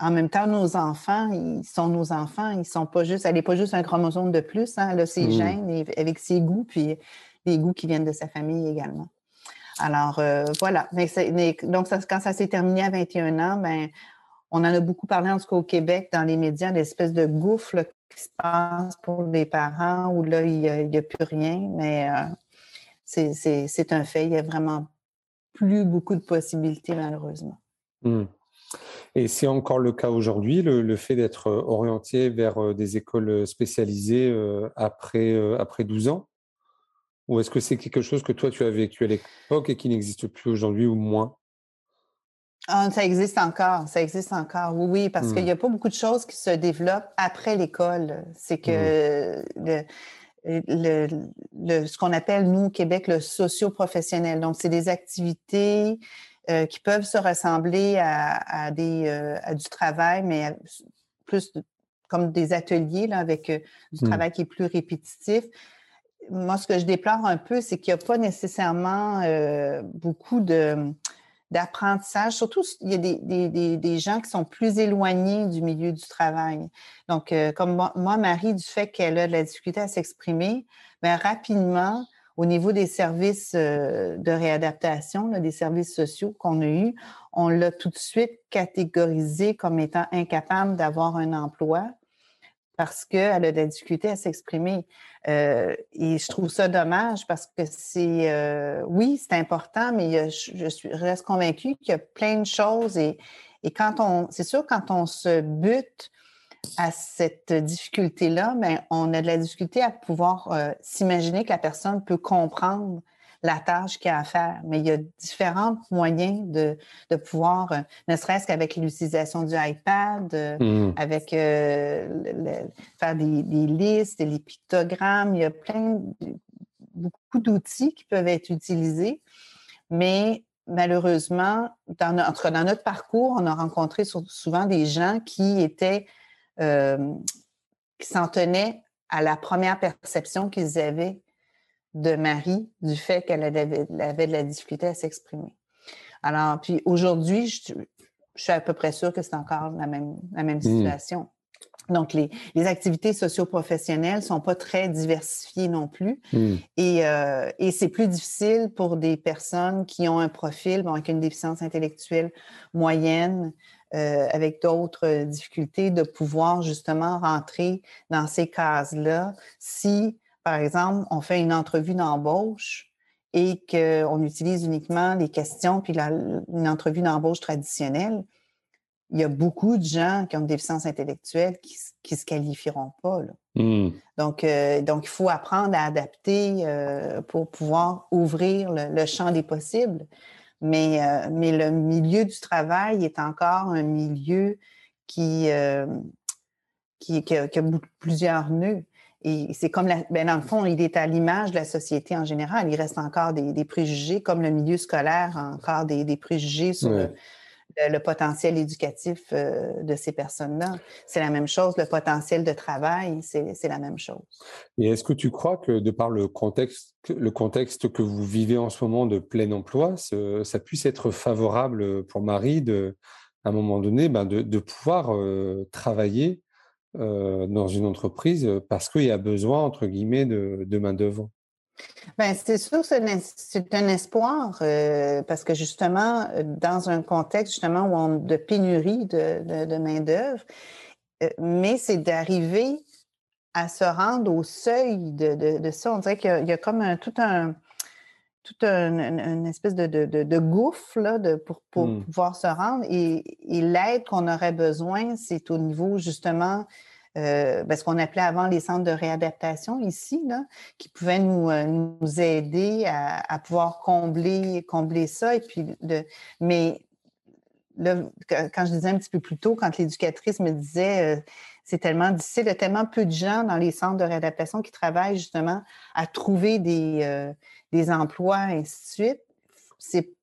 en même temps, nos enfants, ils sont nos enfants. Ils sont pas juste, elle n'est pas juste un chromosome de plus. Hein, elle a ses mmh. gènes avec ses goûts. Puis des goûts qui viennent de sa famille également. Alors, euh, voilà. Mais, donc, quand ça s'est terminé à 21 ans, ben, on en a beaucoup parlé, en tout cas au Québec, dans les médias, l'espèce de gouffre qui se passe pour les parents où là, il n'y a, plus rien. Mais euh, c'est un fait. Il n'y a vraiment plus beaucoup de possibilités, malheureusement. Mmh. Et c'est encore le cas aujourd'hui, le, fait d'être orienté vers euh, des écoles spécialisées après, après 12 ans? Ou est-ce que c'est quelque chose que toi, tu as vécu à l'époque et qui n'existe plus aujourd'hui ou moins? Ah, ça existe encore, ça existe encore, oui, oui, parce qu'il n'y a pas beaucoup de choses qui se développent après l'école. C'est que mmh. le, ce qu'on appelle, nous, au Québec, le socio-professionnel. Donc, c'est des activités euh, qui peuvent se ressembler à, des, euh, à du travail, mais plus comme des ateliers là, avec euh, du mmh. travail qui est plus répétitif moi, ce que je déplore un peu, c'est qu'il n'y a pas nécessairement beaucoup de d'apprentissage. Surtout, il y a des, des, gens qui sont plus éloignés du milieu du travail. Donc, euh, comme moi, Marie, du fait qu'elle a de la difficulté à s'exprimer, bien, rapidement, au niveau des services euh, de réadaptation, des services sociaux qu'on a eus, on l'a tout de suite catégorisé comme étant incapable d'avoir un emploi parce qu'elle a de la difficulté à s'exprimer. Euh, et je trouve ça dommage parce que c'est, euh, oui, c'est important, mais je, reste convaincue qu'il y a plein de choses et, quand on, c'est sûr, quand on se bute à cette difficulté-là, ben, on a de la difficulté à pouvoir euh, s'imaginer que la personne peut comprendre la tâche qu'il y a à faire. Mais il y a différents moyens de, de pouvoir, euh, ne serait-ce qu'avec l'utilisation du iPad, euh, mmh. avec euh, faire des, des, listes, des pictogrammes. Il y a plein, beaucoup d'outils qui peuvent être utilisés. Mais malheureusement, dans notre, dans notre parcours, on a rencontré souvent des gens qui étaient, qui s'en tenaient à la première perception qu'ils avaient de Marie du fait qu'elle avait, de la difficulté à s'exprimer. Alors, puis aujourd'hui, je, suis à peu près sûre que c'est encore la même, la même mmh. situation. Donc, les, les activités socio-professionnelles ne sont pas très diversifiées non plus. Mmh. Et, euh, et c'est plus difficile pour des personnes qui ont un profil bon, avec une déficience intellectuelle moyenne, euh, avec d'autres difficultés, de pouvoir justement rentrer dans ces cases-là si par exemple, on fait une entrevue d'embauche et qu'on utilise uniquement les questions puis une entrevue d'embauche traditionnelle, il y a beaucoup de gens qui ont une déficience intellectuelle qui ne se qualifieront pas. Mmh. Donc, euh, donc, il faut apprendre à adapter euh, pour pouvoir ouvrir le, champ des possibles. Mais, euh, mais le milieu du travail est encore un milieu qui, qui, qui, a, qui a, plusieurs nœuds. Et c'est comme, la, ben dans le fond, il est à l'image de la société en général. Il reste encore des, préjugés, comme le milieu scolaire encore des, préjugés sur le, potentiel éducatif euh, de ces personnes-là. C'est la même chose. Le potentiel de travail, c'est la même chose. Et est-ce que tu crois que, de par le contexte, le contexte que vous vivez en ce moment de plein emploi, ça puisse être favorable pour Marie de, à un moment donné, ben de, de, pouvoir euh, travailler euh, dans une entreprise euh, parce qu'il y a besoin, entre guillemets, de, main-d'œuvre? Ben, c'est sûr, c'est un espoir euh, parce que justement, dans un contexte justement où on, de pénurie de, de, main-d'œuvre, mais c'est d'arriver à se rendre au seuil de, de, ça. On dirait qu'il y, a comme tout un, toute une, espèce de, de, gouffre là, de, pour, pour mmh. pouvoir se rendre. Et, l'aide qu'on aurait besoin, c'est au niveau justement euh, ben, ce qu'on appelait avant les centres de réadaptation ici, là, qui pouvaient nous, euh, nous aider à, à, pouvoir combler, combler ça. Et puis de, mais là, quand je disais un petit peu plus tôt, quand l'éducatrice me disait euh, c'est tellement difficile, il y a tellement peu de gens dans les centres de réadaptation qui travaillent justement à trouver des, des emplois, et ainsi de suite,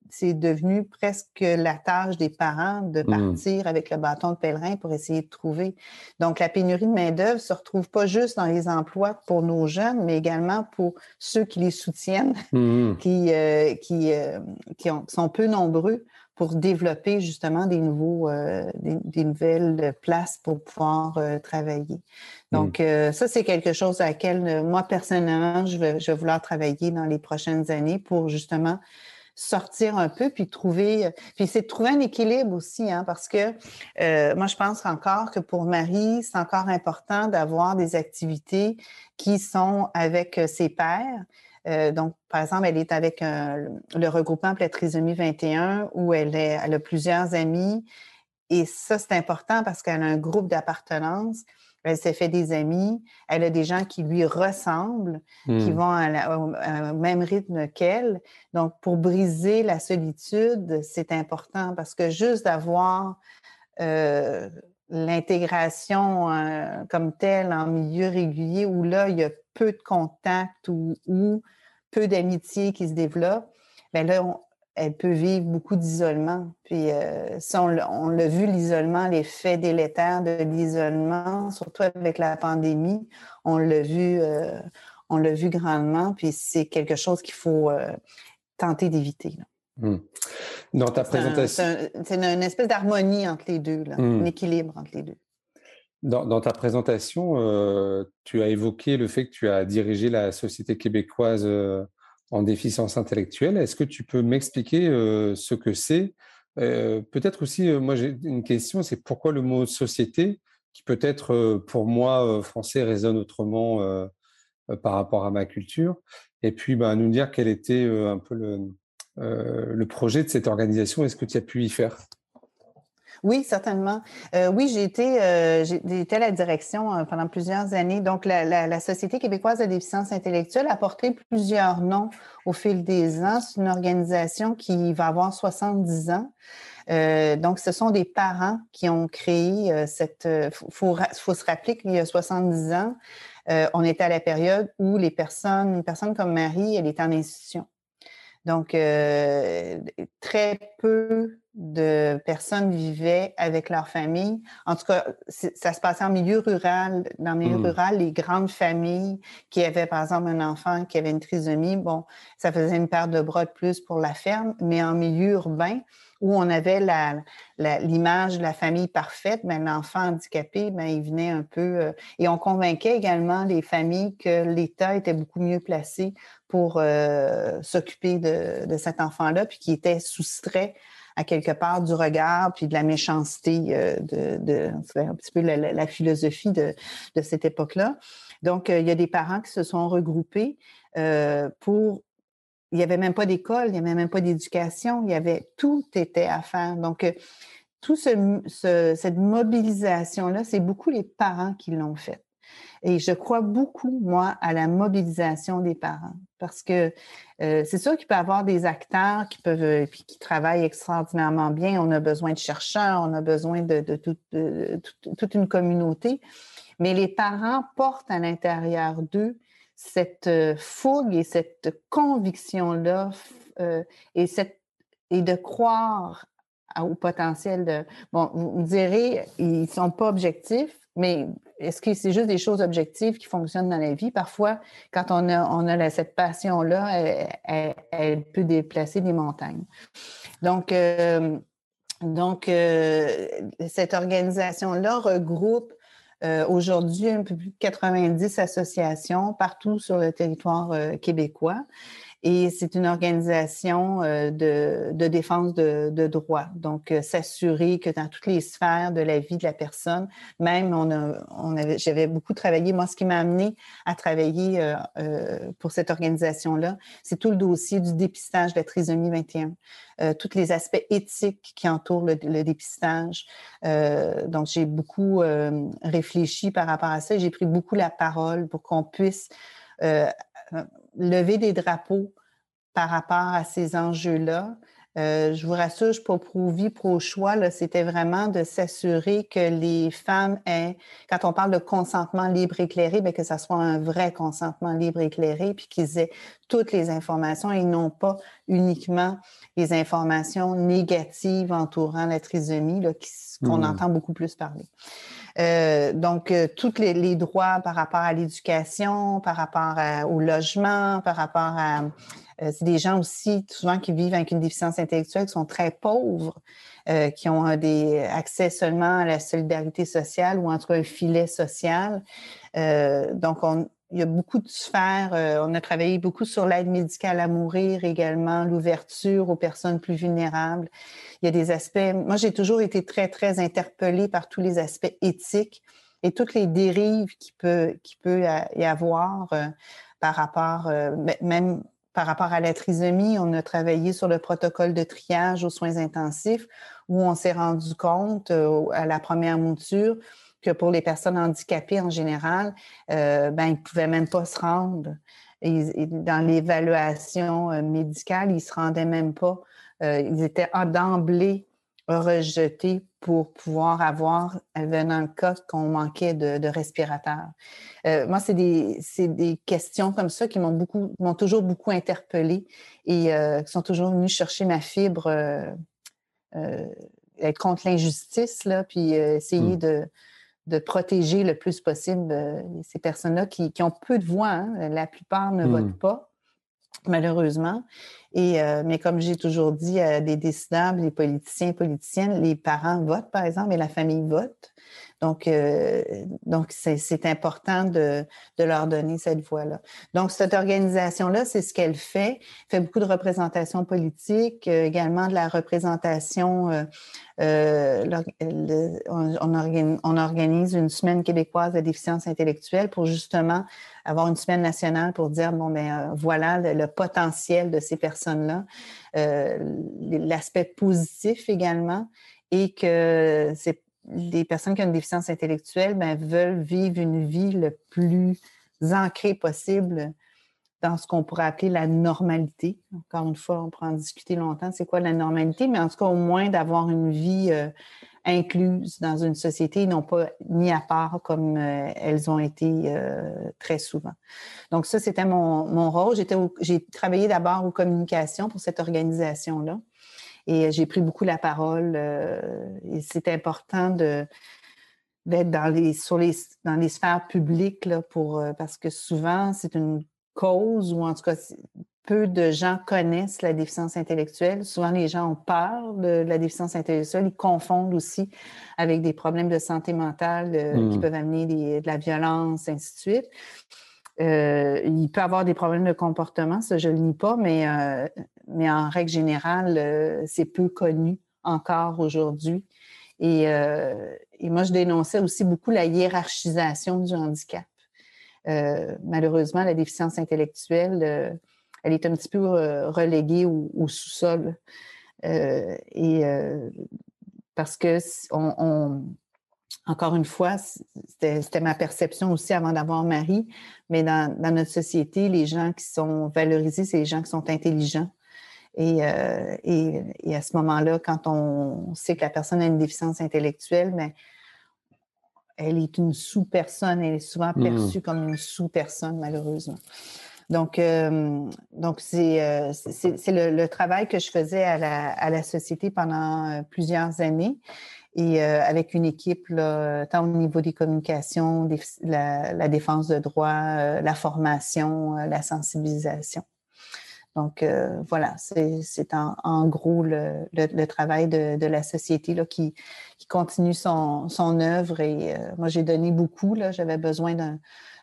c'est devenu presque la tâche des parents de mmh. partir avec le bâton de pèlerin pour essayer de trouver. Donc, la pénurie de main-d'œuvre se retrouve pas juste dans les emplois pour nos jeunes, mais également pour ceux qui les soutiennent, mmh. qui, euh, qui, euh, qui sont peu nombreux pour développer justement des, nouveaux, euh, des, nouvelles places pour pouvoir euh, travailler. Mmh. Donc, euh, ça, c'est quelque chose à laquelle moi, personnellement, je vais, je vais vouloir travailler dans les prochaines années pour justement sortir un peu puis trouver puis c'est de trouver un équilibre aussi hein, parce que moi je pense encore que pour Marie c'est encore important d'avoir des activités qui sont avec ses pairs euh, donc, par exemple, elle est avec le regroupement Trisomie 21 où elle, est, elle a plusieurs amis. Et ça, c'est important parce qu'elle a un groupe d'appartenance. Elle s'est fait des amis. Elle a des gens qui lui ressemblent, qui mmh. vont au, même rythme qu'elle. Donc, pour briser la solitude, c'est important parce que juste d'avoir euh, l'intégration euh, comme telle en milieu régulier où là, il y a peu de contacts ou, peu d'amitié qui se développe, bien là, elle peut vivre beaucoup d'isolement. Puis euh, ça, on, l'a vu, l'isolement, l'effet délétère de l'isolement, surtout avec la pandémie, on l'a vu, euh, on l'a vu grandement, puis c'est quelque chose qu'il faut tenter d'éviter. Mmh. Dans ta présentation. C'est une espèce d'harmonie entre les deux, là, un mmh. équilibre entre les deux. Dans, ta présentation, euh, tu as évoqué le fait que tu as dirigé la Société québécoise euh, en déficience intellectuelle. Est-ce que tu peux m'expliquer euh, ce que c'est? Peut-être aussi, moi j'ai une question, c'est pourquoi le mot société, qui peut-être pour moi, français, résonne autrement par rapport à ma culture? Et puis, ben, nous dire quel était un peu le, le projet de cette organisation et ce que tu as pu y faire. Oui, certainement. Euh, oui, j'ai été, euh, été à la direction euh, pendant plusieurs années. Donc, la, la, Société québécoise de déficience intellectuelle a porté plusieurs noms au fil des ans. C'est une organisation qui va avoir 70 ans. Euh, donc, ce sont des parents qui ont créé cette. Il faut, faut, se rappeler qu'il y a 70 ans, on était à la période où les personnes, une personne comme Marie, elle est en institution. Donc, très peu de personnes vivaient avec leur famille. En tout cas, ça se passait en milieu rural. Dans le milieu mmh. rural, les grandes familles qui avaient, par exemple, un enfant qui avait une trisomie, bon, ça faisait une paire de bras de plus pour la ferme. Mais en milieu urbain, où on avait l'image de la famille parfaite, mais l'enfant handicapé, ben, il venait un peu... Euh, et on convainquait également les familles que l'État était beaucoup mieux placé pour euh, s'occuper de, cet enfant-là, puis qui était soustrait à quelque part du regard puis de la méchanceté euh, de, de un petit peu la, philosophie de, de cette époque-là. Donc, euh, il y a des parents qui se sont regroupés euh, pour il n'y avait même pas d'école, il n'y avait même pas d'éducation, il y avait tout était à faire. Donc, tout ce, cette mobilisation-là, c'est beaucoup les parents qui l'ont faite. Et je crois beaucoup, moi, à la mobilisation des parents parce que euh, c'est sûr qu'il peut y avoir des acteurs qui peuvent euh, qui travaillent extraordinairement bien. On a besoin de chercheurs, on a besoin de, toute une communauté, mais les parents portent à l'intérieur d'eux cette euh, fougue et cette conviction-là et, cette, et de croire au potentiel de. Bon, vous me direz, ils ne sont pas objectifs, mais est-ce que c'est juste des choses objectives qui fonctionnent dans la vie? Parfois, quand on a, cette passion-là, elle, peut déplacer des montagnes. Donc, euh, donc euh, cette organisation-là regroupe euh, aujourd'hui un peu plus de 90 associations partout sur le territoire québécois. Et c'est une organisation euh, de, de, défense de, de droits. Donc, euh, s'assurer que dans toutes les sphères de la vie de la personne, même on, a, on avait, j'avais beaucoup travaillé. Moi, ce qui m'a amené à travailler euh, pour cette organisation-là, c'est tout le dossier du dépistage de la trisomie 21. Euh, tous les aspects éthiques qui entourent le, le dépistage. Euh, donc, j'ai beaucoup réfléchi par rapport à ça. J'ai pris beaucoup la parole pour qu'on puisse lever des drapeaux par rapport à ces enjeux-là. Euh, je vous rassure, je ne suis pas pro-vie, pro-choix. C'était vraiment de s'assurer que les femmes aient, quand on parle de consentement libre éclairé, bien, que ce soit un vrai consentement libre éclairé, puis qu'ils aient toutes les informations et non pas uniquement les informations négatives entourant la trisomie, qu'on mmh. entend beaucoup plus parler. Euh, donc, euh, tous les, droits par rapport à l'éducation, par rapport au logement, par rapport à... Euh, c'est des gens aussi, souvent, qui vivent avec une déficience intellectuelle, qui sont très pauvres, qui ont des accès seulement à la solidarité sociale ou entre un filet social. donc, on, il y a beaucoup de sphères. on a travaillé beaucoup sur l'aide médicale à mourir également, l'ouverture aux personnes plus vulnérables. Il y a des aspects. Moi, j'ai toujours été très, très interpellée par tous les aspects éthiques et toutes les dérives qui peut, qui peut y avoir euh, par rapport, euh, même par rapport à la trisomie. On a travaillé sur le protocole de triage aux soins intensifs où on s'est rendu compte euh, à la première mouture que pour les personnes handicapées en général, ben, ils ne pouvaient même pas se rendre. Dans l'évaluation médicale, ils ne se rendaient même pas euh, ils étaient d'emblée rejetés pour pouvoir avoir, venant le cas qu'on manquait de, de respirateurs. Euh, moi, c'est des, des, questions comme ça qui m'ont beaucoup, m'ont toujours beaucoup interpellée et euh, qui sont toujours venues chercher ma fibre, être contre l'injustice, là, puis essayer mmh. de, de protéger le plus possible ces personnes-là qui, qui, ont peu de voix. Hein. La plupart ne votent mmh. pas malheureusement. Et, euh, mais comme j'ai toujours dit à des décideurs, les politiciens, politiciennes, les parents votent, par exemple, et la famille vote. Donc, euh, donc c'est important de, de, leur donner cette voix-là. Donc, cette organisation-là, c'est ce qu'elle fait. Elle fait beaucoup de représentation politique, euh, également de la représentation. Euh, euh on, on, organise, une semaine québécoise de déficience intellectuelle pour justement avoir une semaine nationale pour dire, bon, ben voilà le, le, potentiel de ces personnes-là, l'aspect positif également, et que c'est les personnes qui ont une déficience intellectuelle ben, veulent vivre une vie le plus ancrée possible dans ce qu'on pourrait appeler la normalité. Encore une fois, on pourra en discuter longtemps, c'est quoi la normalité, mais en tout cas, au moins d'avoir une vie euh, incluse dans une société, non pas mis à part comme euh, elles ont été euh, très souvent. Donc ça, c'était mon, mon rôle. J'ai travaillé d'abord aux communications pour cette organisation-là. Et j'ai pris beaucoup la parole. Euh, et c'est important de d'être dans les sur les dans les sphères publiques là, pour euh, parce que souvent c'est une cause ou en tout cas peu de gens connaissent la déficience intellectuelle. Souvent les gens ont peur de la déficience intellectuelle, ils confondent aussi avec des problèmes de santé mentale euh, qui mmh. peuvent amener de la violence, ainsi de suite. Euh, il peut avoir des problèmes de comportement, ça je ne le nie pas, mais, euh, mais en règle générale, euh, c'est peu connu encore aujourd'hui. Et, moi, je dénonçais aussi beaucoup la hiérarchisation du handicap. malheureusement, la déficience intellectuelle, elle est un petit peu reléguée au, au sous-sol. et parce que on encore une fois, c'était ma perception aussi avant d'avoir mari, mais dans, notre société, les gens qui sont valorisés, c'est les gens qui sont intelligents. Euh, et, à ce moment-là, quand on sait que la personne a une déficience intellectuelle, mais ben, elle est une sous-personne, elle est souvent mmh. perçue comme une sous-personne, malheureusement. Donc, euh, donc c'est euh, le, travail que je faisais à la, à la société pendant plusieurs années et euh, avec une équipe, là, tant au niveau des communications, la, défense de droits, euh, la formation, euh, la sensibilisation. Donc voilà, c'est en, en, gros le, le, travail de, de, la société là, qui, qui continue son, son œuvre et moi j'ai donné beaucoup, j'avais besoin d'un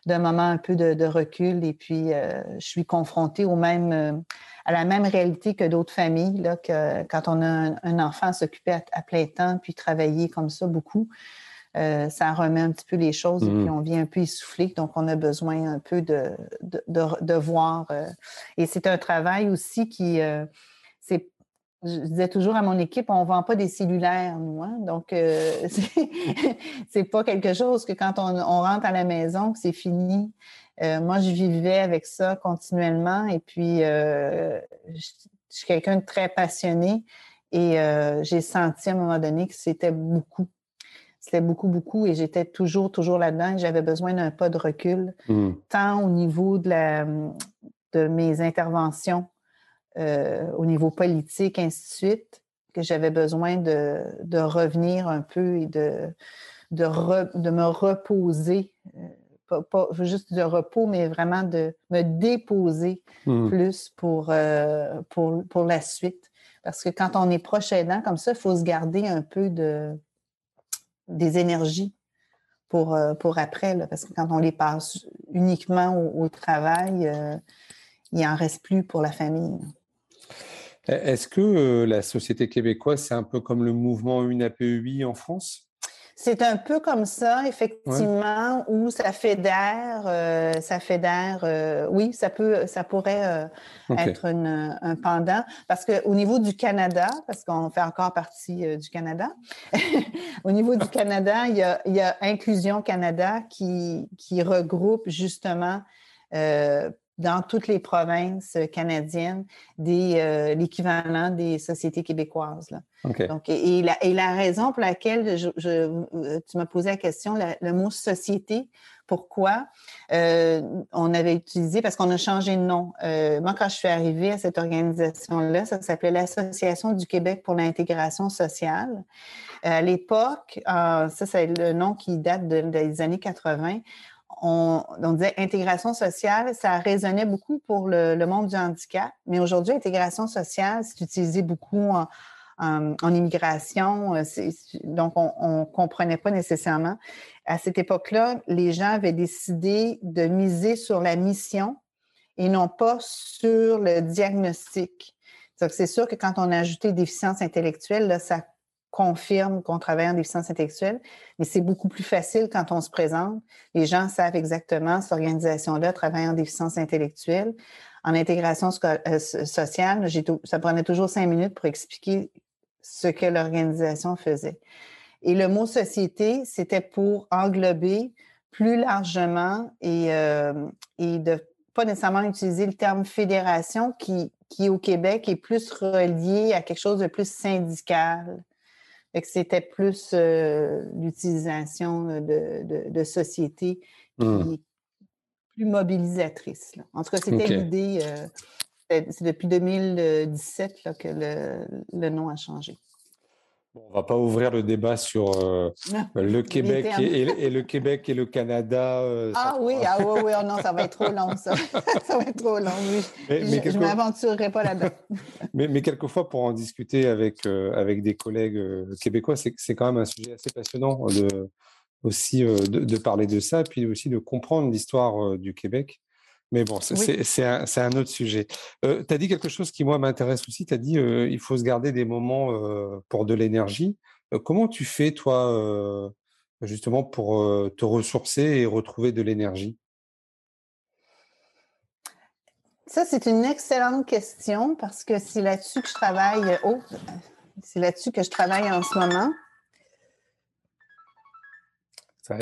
d'un moment un peu de, recul et puis je suis confrontée au même, à la même réalité que d'autres familles, là, que quand on a un, enfant s'occuper à, à, plein temps puis travailler comme ça beaucoup. Euh, ça remet un petit peu les choses et puis mmh. on vient un peu essoufflé. Donc, on a besoin un peu de, de, voir. Euh, et c'est un travail aussi qui, euh, c'est je disais toujours à mon équipe, on ne vend pas des cellulaires, nous. Hein. Donc, *laughs* c'est pas quelque chose que quand on, rentre à la maison, c'est fini. moi, je vivais avec ça continuellement. Et puis, je, suis quelqu'un de très passionné. Et j'ai senti à un moment donné que c'était beaucoup c'était beaucoup, beaucoup et j'étais toujours, toujours là-dedans. J'avais besoin d'un pas de recul, mmh. tant au niveau de, la, de mes interventions, euh, au niveau politique, ainsi de suite, que j'avais besoin de, de, revenir un peu et de, de, de me reposer. Euh, pas, juste de repos, mais vraiment de me déposer mmh. plus pour, euh, pour, pour la suite. Parce que quand on est proche aidant comme ça, il faut se garder un peu de, des énergies pour, pour après, parce que quand on les passe uniquement au, travail, euh, il n'en reste plus pour la famille. Est-ce que euh, la société québécoise, c'est un peu comme le mouvement Une APEI en France? C'est un peu comme ça, effectivement, où ça fédère, euh, ça fédère. Euh, oui, ça peut, ça pourrait euh, être un pendant, parce qu'au niveau du Canada, parce qu'on fait encore partie du Canada, *laughs* au niveau du Canada, il y a, il y a Inclusion Canada qui, qui regroupe justement dans toutes les provinces canadiennes des euh, l'équivalent des sociétés québécoises. Là. Donc, et, la, et, la, raison pour laquelle je, euh, tu m'as posé la question, le mot société, pourquoi euh, on avait utilisé, parce qu'on a changé de nom. moi, quand je suis arrivée à cette organisation-là, ça s'appelait l'Association du Québec pour l'intégration sociale. À l'époque, ça, c'est le nom qui date des années 80 on, disait intégration sociale, ça résonnait beaucoup pour le, monde du handicap, mais aujourd'hui, intégration sociale, c'est utilisé beaucoup en, immigration, euh, donc on ne comprenait pas nécessairement. À cette époque-là, les gens avaient décidé de miser sur la mission et non pas sur le diagnostic. C'est sûr que quand on a ajouté déficience intellectuelle, là, ça confirme qu'on travaille en déficience intellectuelle, mais c'est beaucoup plus facile quand on se présente. Les gens savent exactement cette organisation-là travaille en déficience intellectuelle. En intégration euh, sociale, ça prenait toujours cinq minutes pour expliquer ce que l'organisation faisait. Et le mot société, c'était pour englober plus largement et, euh, et de pas nécessairement utiliser le terme fédération qui, qui au Québec est plus relié à quelque chose de plus syndical c'était plus euh, l'utilisation euh, de, de, sociétés qui mmh. est plus mobilisatrice. En tout cas, c'était l'idée. Euh, c'est depuis 2017 que le, le, nom a changé. On ne va pas ouvrir le débat sur le Québec et, le Québec et le Canada. ah oui, ah oui, oui, oh non, ça va être trop long, ça. *laughs* *laughs* ça va être trop long, oui. je ne m'aventurerai pas là-dedans. *laughs* mais, mais, quelquefois, pour en discuter avec, avec des collègues québécois, c'est quand même un sujet assez passionnant de, aussi de, de, parler de ça, puis aussi de comprendre l'histoire du Québec. Mais bon, c'est un, un, autre sujet. Euh, tu as dit quelque chose qui, moi, m'intéresse aussi. Tu as dit euh, il faut se garder des moments euh, pour de l'énergie. comment tu fais, toi, justement, pour te ressourcer et retrouver de l'énergie? Ça, c'est une excellente question parce que c'est là-dessus que je travaille. Oh, c'est là-dessus que je travaille en ce moment.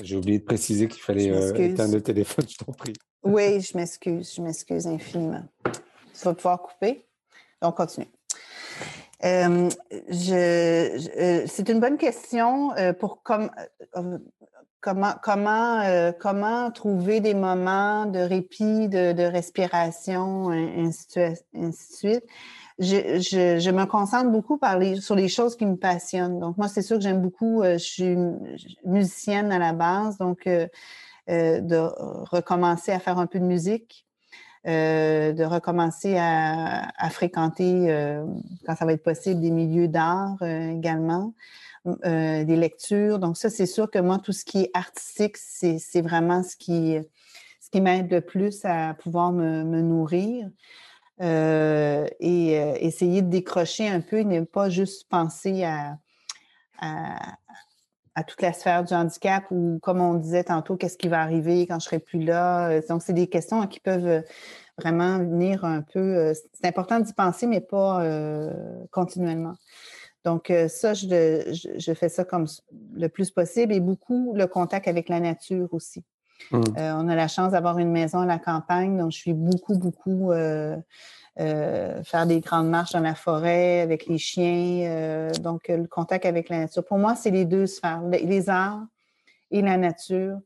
J'ai oublié de préciser qu'il fallait éteindre le téléphone, *laughs* je t'en prie. Oui, je m'excuse, je m'excuse infiniment. Tu vas pouvoir couper? Donc, continue. Euh, euh, c'est une bonne question euh, pour comment, comment, comment trouver des moments de répit, de, respiration, ainsi de suite. Je, me concentre beaucoup sur les choses qui me passionnent. Donc, moi, c'est sûr que j'aime beaucoup, je suis musicienne à la base, donc euh, de recommencer à faire un peu de musique, euh, de recommencer à, fréquenter, euh, quand ça va être possible, des milieux d'art également, des lectures. Donc ça, c'est sûr que moi, tout ce qui est artistique, c'est vraiment ce qui, ce qui m'aide le plus à pouvoir me, nourrir. Et essayer de décrocher un peu et ne pas juste penser à, à, toute la sphère du handicap ou, comme on disait tantôt, qu'est-ce qui va arriver quand je serai plus là. Donc, c'est des questions qui peuvent vraiment venir un peu. C'est important d'y penser, mais pas continuellement. Donc, ça, je, fais ça comme le plus possible et beaucoup le contact avec la nature aussi. Mmh. on a la chance d'avoir une maison à la campagne, donc je suis beaucoup, beaucoup euh, faire des grandes marches dans la forêt avec les chiens. Euh, donc, le contact avec la nature. Pour moi, c'est les deux sphères, les arts et la nature.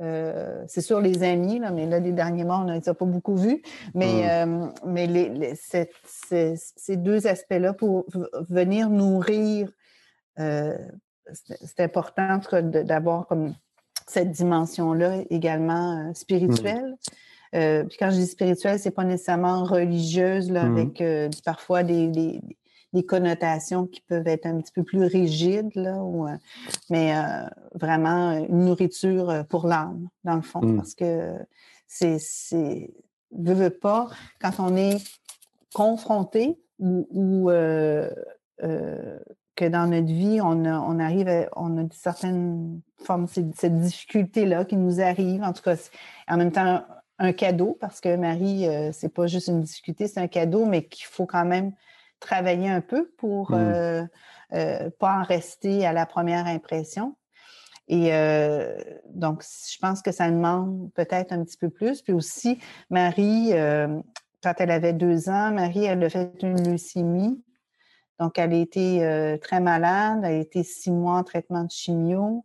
Euh, c'est sûr les amis, là, mais là, les derniers mois, on n'a pas beaucoup vu. Mais, mmh. mais les, ces deux aspects-là pour venir nourrir, c'est important d'avoir comme cette dimension-là également spirituelle. Mmh. Euh, puis quand je dis spirituelle, c'est pas nécessairement religieuse, là, mmh avec euh, parfois des, des, connotations qui peuvent être un petit peu plus rigides, là, ou, euh, mais vraiment une nourriture pour l'âme, dans le fond, mmh. parce que c'est, c'est, veut, veut pas, quand on est confronté ou, ou que dans notre vie, on, on arrive à, on a certaines formes, cette difficulté-là qui nous arrive, en tout cas, en même temps, un cadeau parce que Marie, euh, c'est pas juste une difficulté, c'est un cadeau, mais qu'il faut quand même travailler un peu pour ne mmh. euh, euh, pas en rester à la première impression. Et donc, je pense que ça demande peut-être un petit peu plus. Puis aussi, Marie, quand elle avait deux ans, Marie, elle a fait une leucémie. Donc, elle a été très malade. Elle a été six mois en traitement de chimio.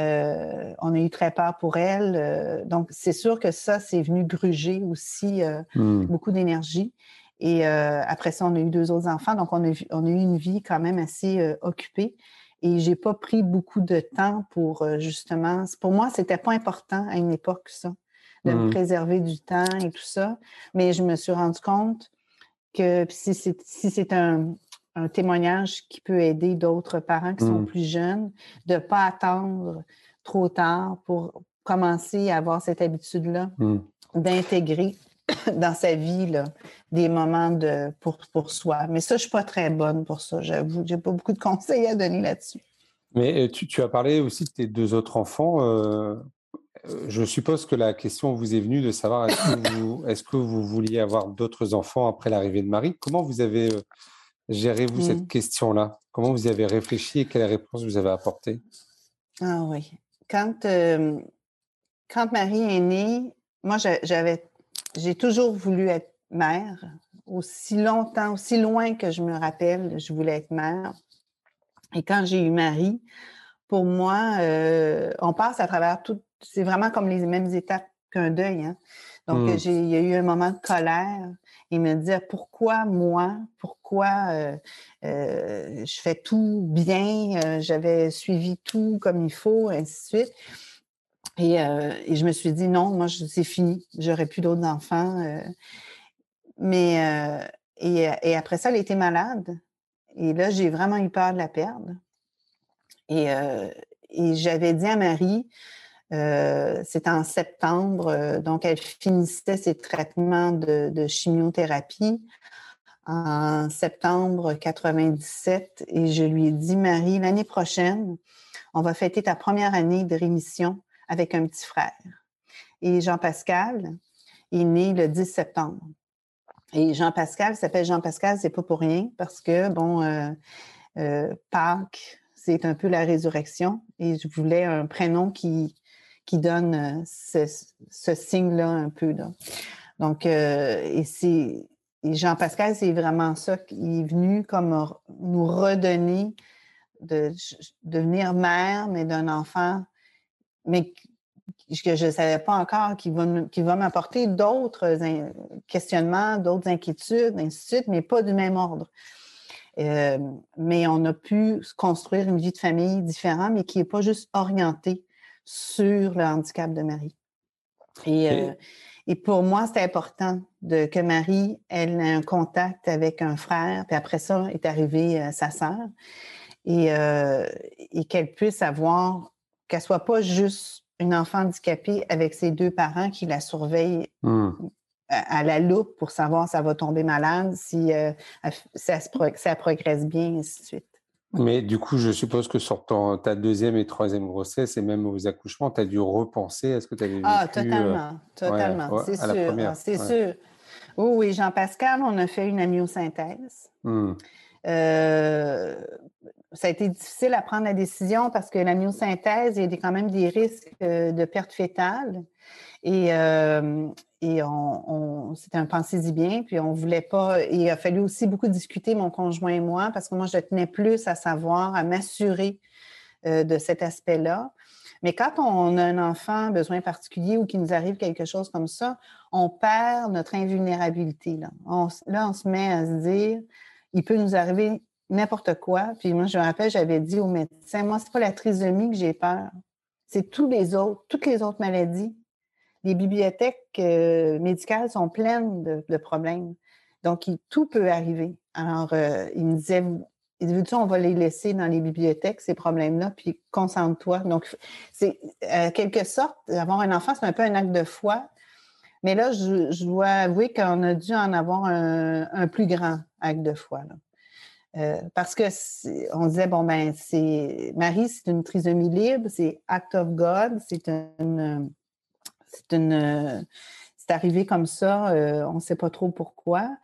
Euh, on a eu très peur pour elle. Euh, donc, c'est sûr que ça, c'est venu gruger aussi euh, hmm. beaucoup d'énergie. Et après ça, on a eu deux autres enfants. Donc, on a, on a eu une vie quand même assez occupée. Et j'ai pas pris beaucoup de temps pour justement. Pour moi, c'était pas important à une époque, ça, de me hmm. préserver du temps et tout ça. Mais je me suis rendu compte que si c'est un, un témoignage qui peut aider d'autres parents qui sont mmh. plus jeunes, de ne pas attendre trop tard pour commencer à avoir cette habitude-là, mmh. d'intégrer *coughs* dans sa vie là, des moments de, pour, pour soi. Mais ça, je ne suis pas très bonne pour ça, j'avoue. Je n'ai pas beaucoup de conseils à donner là-dessus. Mais euh, tu, tu, as parlé aussi de tes deux autres enfants. Euh, euh, je suppose que la question vous est venue de savoir est-ce que, vous, est que vous vouliez avoir d'autres enfants après l'arrivée de Marie? Comment vous avez Gérez-vous cette mmh. question-là? Comment vous y avez réfléchi et quelle réponse vous avez apportée? Ah oui. Quand, quand Marie est née, moi, j'avais, j'ai toujours voulu être mère. Aussi longtemps, aussi loin que je me rappelle, je voulais être mère. Et quand j'ai eu Marie, pour moi, on passe à travers tout. C'est vraiment comme les mêmes étapes qu'un deuil. Hein. Donc, mmh. il y a eu un moment de colère et me dire pourquoi moi, pourquoi euh, euh, je fais tout bien, euh, j'avais suivi tout comme il faut, ainsi de suite. Et, je me suis dit non, moi c'est fini, j'aurais plus d'autres enfants. mais et, après ça, elle était malade. Et là, j'ai vraiment eu peur de la perdre. Et j'avais dit à Marie, euh, c'est en septembre, euh, donc elle finissait ses traitements de, chimiothérapie en septembre 97 et je lui ai dit, Marie, l'année prochaine, on va fêter ta première année de rémission avec un petit frère. Et Jean-Pascal est né le 10 septembre. Et Jean-Pascal s'appelle Jean-Pascal, c'est pas pour rien parce que, bon, euh, Pâques, c'est un peu la résurrection et je voulais un prénom qui, qui donne euh, ce, signe-là un peu. Donc, euh, et c'est Jean-Pascal, c'est vraiment ça qui est venu comme nous redonner de, devenir mère, mais d'un enfant, mais que je ne savais pas encore, qui va, qui va m'apporter d'autres questionnements, d'autres inquiétudes, ainsi de suite, mais pas du même ordre. Euh, mais on a pu construire une vie de famille différente, mais qui n'est pas juste orientée sur le handicap de Marie. Et, euh, et pour moi, c'est important de, que Marie, elle ait un contact avec un frère, puis après ça est arrivée euh, sa sœur, et, euh, et qu'elle puisse avoir, qu'elle soit pas juste une enfant handicapée avec ses deux parents qui la surveillent hmm. à, la loupe pour savoir si ça va tomber malade, si ça, ça, progresse bien, et ainsi de suite. Mais du coup, je suppose que sur ta deuxième et troisième grossesse et même aux accouchements, tu as dû repenser à ce que tu avais ah, vécu. Ah, totalement, totalement, c'est sûr. C'est sûr. Oui, oui, Jean-Pascal, on a fait une amyosynthèse. Mmh. Euh, ça a été difficile à prendre la décision parce que la myosynthèse, il y a quand même des risques euh, de perte fétale. Et, euh, et c'était un pensée-y bien, puis on voulait pas. il a fallu aussi beaucoup discuter, mon conjoint et moi, parce que moi, je tenais plus à savoir, à m'assurer de cet aspect-là. Mais quand on a un enfant besoin particulier ou qu'il nous arrive quelque chose comme ça, on perd notre invulnérabilité. Là on, là, on se met à se dire, il peut nous arriver n'importe quoi. Puis moi, je me rappelle, j'avais dit au médecin, moi, c'est pas la trisomie que j'ai peur, c'est tous les autres, toutes les autres maladies. Les bibliothèques euh, médicales sont pleines de, problèmes. Donc, tout peut arriver. Alors, euh, il me disait, on va les laisser dans les bibliothèques, ces problèmes-là, puis concentre-toi. Donc, c'est, en quelque sorte, avoir un enfant, c'est un peu un acte de foi. Mais là, je, dois avouer qu'on a dû en avoir un, plus grand acte de foi. Euh, parce que on disait bon ben c'est Marie c'est une trisomie libre c'est act of God c'est une c'est une c'est arrivé comme ça euh, on ne sait pas trop pourquoi.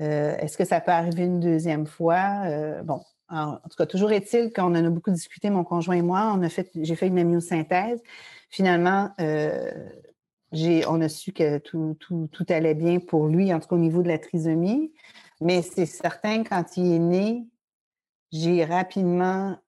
Euh, est-ce que ça peut arriver une deuxième fois? Bon en tout cas toujours est-il qu'on en a beaucoup discuté mon conjoint et moi. On a fait j'ai fait une amyosynthèse. Finalement on a su que tout, allait bien pour lui en tout cas au niveau de la trisomie. Mais c'est certain, quand il est né, j'ai rapidement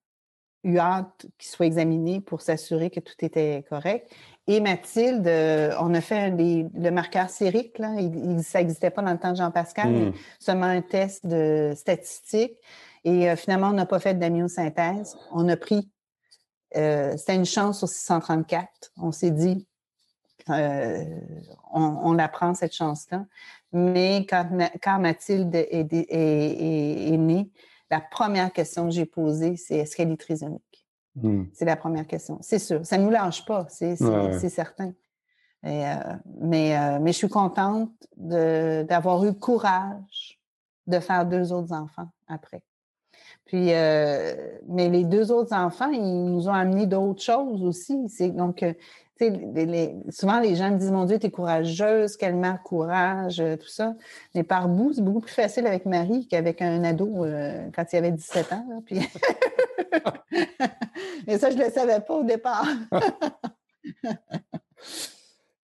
eu hâte qu'il soit examiné pour s'assurer que tout était correct. Et Mathilde, euh, on a fait le marqueur sérique, là. ça n'existait pas dans le temps de Jean-Pascal, mais hmm. seulement un test de statistique. Et euh, finalement, on n'a pas fait d'amyosynthèse. On a pris, euh, c'était une chance sur 634. On s'est dit, on, on la prend, cette chance-là. Mais quand, quand Mathilde est, est, née, la première question que j'ai posée, c'est est-ce qu'elle est trisomique? Hmm. C'est la première question. C'est sûr. Ça ne nous lâche pas, c'est certain. Euh, mais, euh, mais je suis contente d'avoir eu le courage de faire deux autres enfants après. Puis, euh, mais les deux autres enfants, ils nous ont amené d'autres choses aussi. C'est donc, souvent, les gens me disent Mon Dieu, tu es courageuse, quel mère courage, euh, tout ça. Mais par bout, c'est beaucoup plus facile avec Marie qu'avec un ado euh, quand il avait 17 ans. puis... *laughs* Mais ça, je ne le savais pas au départ. *laughs*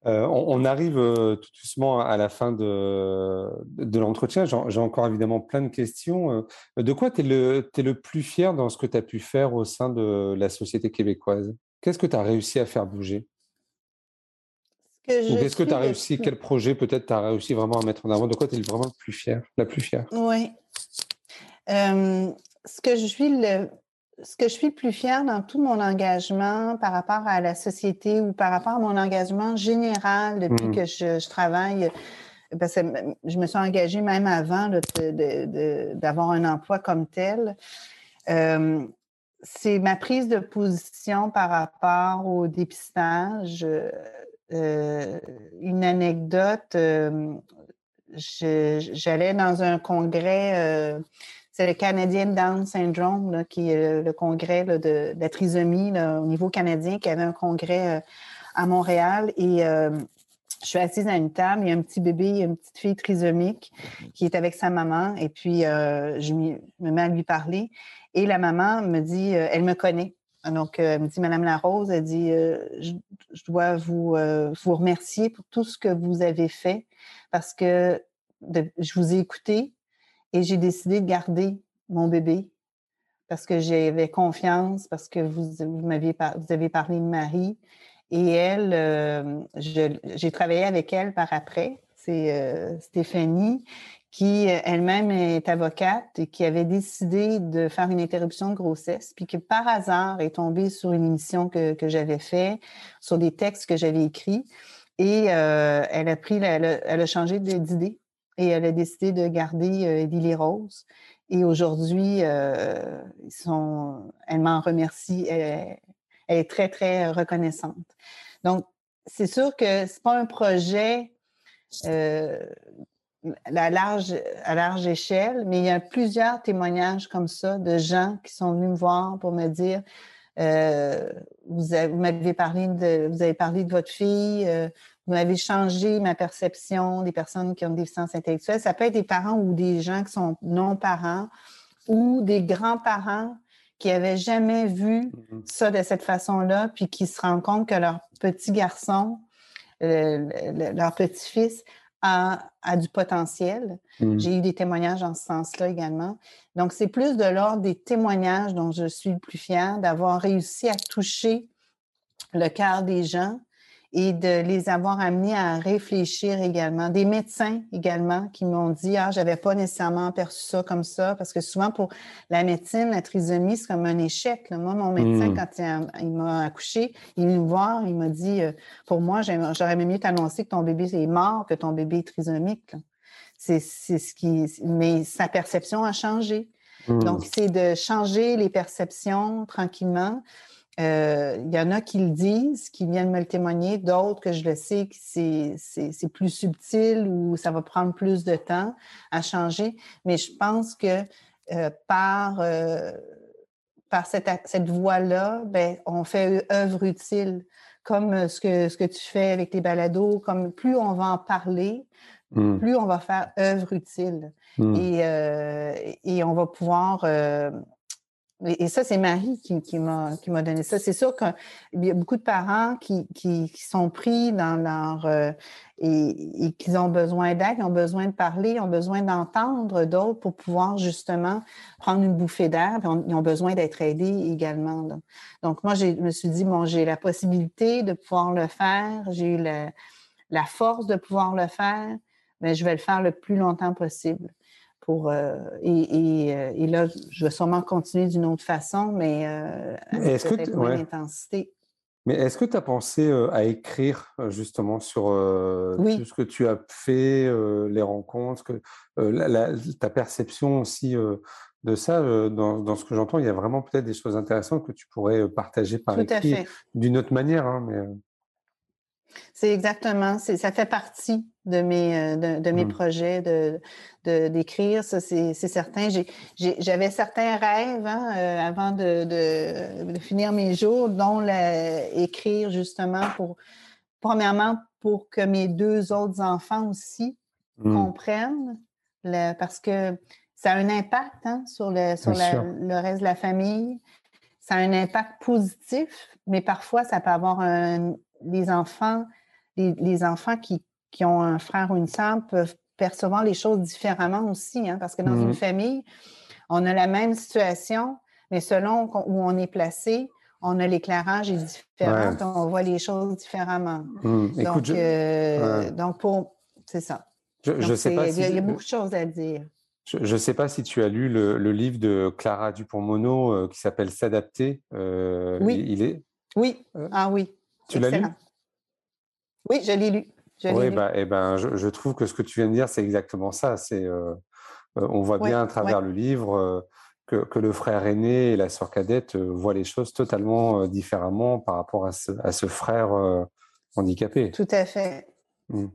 Euh, on, arrive tout doucement à la fin de, l'entretien. J'ai encore évidemment plein de questions. de quoi tu es, le plus fier dans ce que tu as pu faire au sein de la société québécoise? Qu'est-ce que tu as réussi à faire bouger? Est-ce que tu as réussi, quel projet peut-être tu as réussi vraiment à mettre en avant? De quoi tu es vraiment le plus fier, la plus fière? Oui. ce, que je suis le, ce que je suis le plus fière dans tout mon engagement par rapport à la société ou par rapport à mon engagement général depuis mmh. que je, travaille, parce que je me suis engagée même avant d'avoir un emploi comme tel. c'est ma prise de position par rapport au dépistage euh, une anecdote. Euh, j'allais dans un congrès, euh, c'est le Canadian Down Syndrome, qui est le, congrès de, la trisomie au niveau canadien, qui avait un congrès à Montréal. Et je suis assise à une table, il y a un petit bébé, une petite fille trisomique qui est avec sa maman. Et puis, je me mets à lui parler. Et la maman me dit, elle me connaît. Donc, euh, elle me dit, Madame Larose, elle dit, euh, je, dois vous, euh, vous remercier pour tout ce que vous avez fait parce que je vous ai écouté et j'ai décidé de garder mon bébé parce que j'avais confiance, parce que vous, vous m'aviez vous avez parlé de Marie. Et elle, j'ai travaillé avec elle par après. C'est Stéphanie qui euh, elle-même est avocate et qui avait décidé de faire une interruption de grossesse, puis qui par hasard est tombée sur une émission que, que j'avais fait, sur des textes que j'avais écrits, et euh, elle a pris, elle a, changé d'idée et elle a décidé de garder euh, Lily Rose. Et aujourd'hui, euh, elle m'en remercie. Elle, est très, très reconnaissante. Donc, c'est sûr que c'est pas un projet à, large, à large échelle, mais il y a plusieurs témoignages comme ça de gens qui sont venus me voir pour me dire euh, vous, m'avez parlé de vous avez parlé de votre fille, euh, vous m'avez changé ma perception des personnes qui ont des déficience intellectuelle. Ça peut être des parents ou des gens qui sont non-parents ou des grands-parents qui n'avaient jamais vu mm-hmm. ça de cette façon-là, puis qui se rendent compte que leur petit garçon, euh, leur petit-fils, a, du potentiel. Mm. J'ai eu des témoignages en ce sens-là également. Donc, c'est plus de l'ordre des témoignages dont je suis le plus fière, d'avoir réussi à toucher le cœur des gens et de les avoir amenés à réfléchir également. Des médecins également qui m'ont dit Ah, j'avais pas nécessairement perçu ça comme ça, parce que souvent pour la médecine, la trisomie, c'est comme un échec. Moi, mon médecin, hmm. quand il, m'a accouché, il est venu me voir, il m'a dit euh, Pour moi, j'aurais mieux t'annoncer que ton bébé est mort que ton bébé est trisomique. C'est ce qui. Mais sa perception a changé. Hmm. Donc, c'est de changer les perceptions tranquillement. Euh, il y en a qui le disent, qui viennent me le témoigner, d'autres que je le sais que c'est plus subtil ou ça va prendre plus de temps à changer. Mais je pense que euh, par, euh, par cette, cette voie-là, ben, on fait œuvre utile, comme ce que, ce que tu fais avec tes balados, comme plus on va en parler, mmh. plus on va faire œuvre utile. Mmh. Et, et, on va pouvoir et, ça, c'est Marie qui, m'a donné ça. C'est sûr qu'il y a beaucoup de parents qui, sont pris dans leur... Euh, et, et qui ont besoin d'aide, ont besoin de parler, ont besoin d'entendre d'autres pour pouvoir justement prendre une bouffée d'air. Ils ont besoin d'être aidés également. Donc, moi, je me suis dit, bon, j'ai la possibilité de pouvoir le faire. J'ai eu la force de pouvoir le faire. Mais je vais le faire le plus longtemps possible. Pour, euh, euh, et, là, je vais sûrement continuer d'une autre façon, mais euh, avec peut-être moins d'intensité. Mais est-ce que tu as pensé à écrire justement sur tout ce que tu as fait, les rencontres, que, ta perception aussi de ça dans, ce que j'entends, il y a vraiment peut-être des choses intéressantes que tu pourrais partager par écrit d'une autre manière. Hein, mais, c'est exactement, ça fait partie de mes, euh, de, mes mmh. projets de, d'écrire, ça c'est, certain. j'avais certains rêves hein, euh, avant de, finir mes jours, dont écrire justement pour, premièrement, pour que mes deux autres enfants aussi mmh. comprennent, parce que ça a un impact hein, sur, le, sur le reste de la famille. Ça a un impact positif, mais parfois ça peut avoir un, les enfants, les, enfants qui, ont un frère ou une sœur peuvent percevoir les choses différemment aussi, hein, parce que dans une mmh famille, on a la même situation, mais selon où on est placé, on a l'éclairage est différent, on voit les choses différemment. Mmh. donc, euh, donc, pour, c'est ça. Je, sais pas il, y a, beaucoup de choses à dire. Je ne sais pas si tu as lu le, livre de Clara Dupont-Mono euh, qui s'appelle S'adapter. Euh, oui. Il, est. Oui. ah oui. Tu l'as lu? Oui, je l'ai lu. oui, bah, eh ben, je, trouve que ce que tu viens de dire, c'est exactement ça. C'est, euh, euh, on voit bien à travers le livre euh, que, le frère aîné et la sœur cadette voient les choses totalement différemment par rapport à ce, frère handicapé. Tout à fait. Mmh.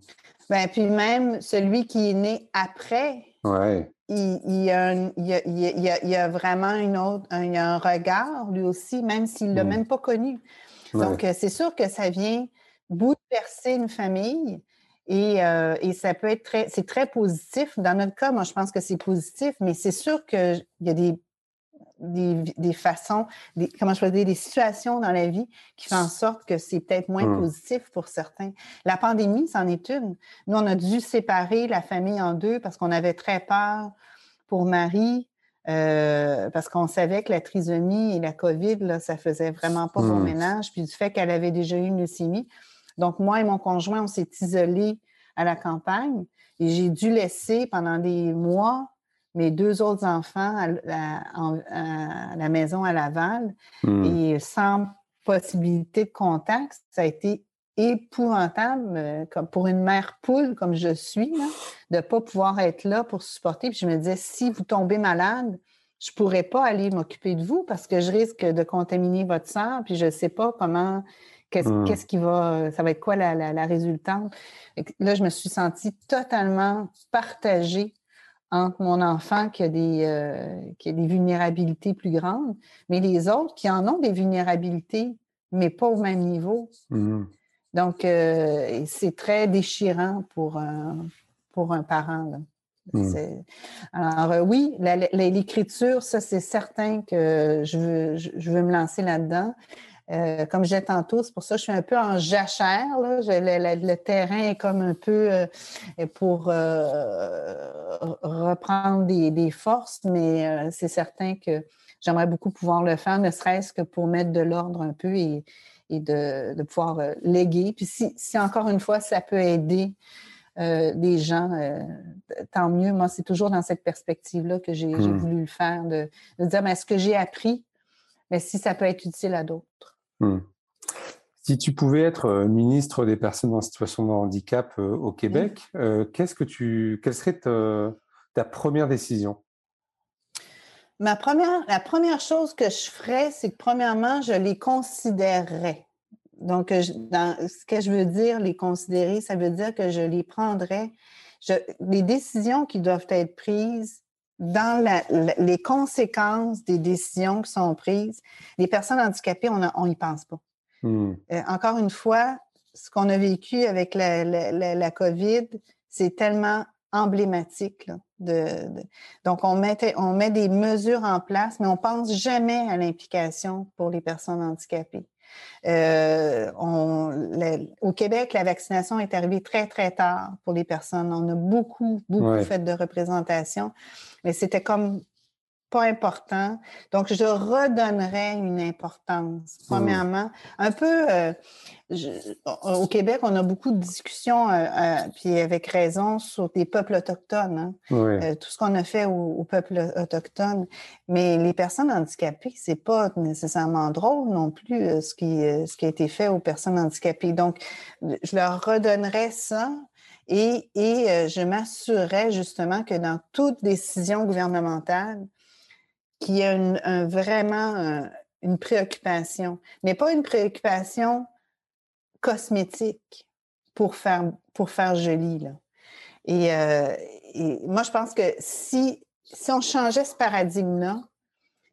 Ben, puis même celui qui est né après, ouais. il, il, y a il, y a, vraiment une autre, un, un regard lui aussi, même s'il ne l'a mmh. même pas connu. Donc, c'est sûr que ça vient bouleverser une famille. Et, euh, et, ça peut être très, c'est très positif. Dans notre cas, moi, je pense que c'est positif, mais c'est sûr qu'il y a des, des, des façons, des, comment je peux dire, des situations dans la vie qui font en sorte que c'est peut-être moins mmh. positif pour certains. La pandémie, c'en est une. Nous, on a dû séparer la famille en deux parce qu'on avait très peur pour Marie euh, parce qu'on savait que la trisomie et la COVID, là, ça faisait vraiment pas bon mmh. ménage, puis du fait qu'elle avait déjà eu une leucémie. Donc, moi et mon conjoint, on s'est isolés à la campagne et j'ai dû laisser pendant des mois mes deux autres enfants à, la maison à Laval mmh. et sans possibilité de contact. Ça a été épouvantable euh, comme pour une mère poule comme je suis, de ne pas pouvoir être là pour supporter. Puis je me disais, si vous tombez malade, je ne pourrais pas aller m'occuper de vous parce que je risque de contaminer votre sang, puis je ne sais pas comment, hmm. qu'est-ce qui va, ça va être quoi la, la, résultante. là, je me suis sentie totalement partagée entre mon enfant qui a des, euh, qui a des vulnérabilités plus grandes, mais les autres qui en ont des vulnérabilités, mais pas au même niveau. Hmm. Donc, euh, c'est très déchirant pour un, pour un parent. Hmm. Alors, euh, oui, l'écriture, ça, c'est certain que je veux, je veux me lancer là-dedans. Euh, comme disais tantôt, c'est pour ça que je suis un peu en jachère. le, terrain est comme un peu pour reprendre des, forces, mais c'est certain que j'aimerais beaucoup pouvoir le faire, ne serait-ce que pour mettre de l'ordre un peu et, et de, pouvoir euh, léguer. Puis si, encore une fois, ça peut aider euh, des gens, euh, tant mieux. Moi, c'est toujours dans cette perspective-là que j'ai hmm. voulu le faire, de, dire, mais ce que j'ai appris, mais si ça peut être utile à d'autres. Hmm. Si tu pouvais être ministre des personnes en situation de handicap au Québec, qu'est-ce que tu, quelle serait ta première décision? Ma première, la première chose que je ferais, c'est que premièrement, je les considérerais. Donc, dans, ce que je veux dire, les considérer, ça veut dire que je les prendrais. les décisions qui doivent être prises dans les conséquences des décisions qui sont prises, les personnes handicapées, on n'y pense pas. Hmm. Euh, encore une fois, ce qu'on a vécu avec la, la COVID, c'est tellement emblématique. donc, on met, on met des mesures en place, mais on pense jamais à l'implication pour les personnes handicapées. Euh, au Québec, la vaccination est arrivée très, très tard pour les personnes. On a beaucoup, beaucoup fait de représentation, mais c'était comme pas important. Donc, je redonnerais une importance. Mmh. Premièrement, un peu, euh, au Québec, on a beaucoup de discussions, euh, euh, puis avec raison, sur des peuples autochtones. Hein. tout ce qu'on a fait aux, peuples autochtones. Mais les personnes handicapées, c'est pas nécessairement drôle non plus ce qui, ce qui a été fait aux personnes handicapées. Donc, je leur redonnerais ça. Et, et je m'assurerais justement que dans toute décision gouvernementale, qu'il y a vraiment une préoccupation, mais pas une préoccupation cosmétique pour faire, pour faire joli. Là. Et, euh, moi, je pense que si, si on changeait ce paradigme-là,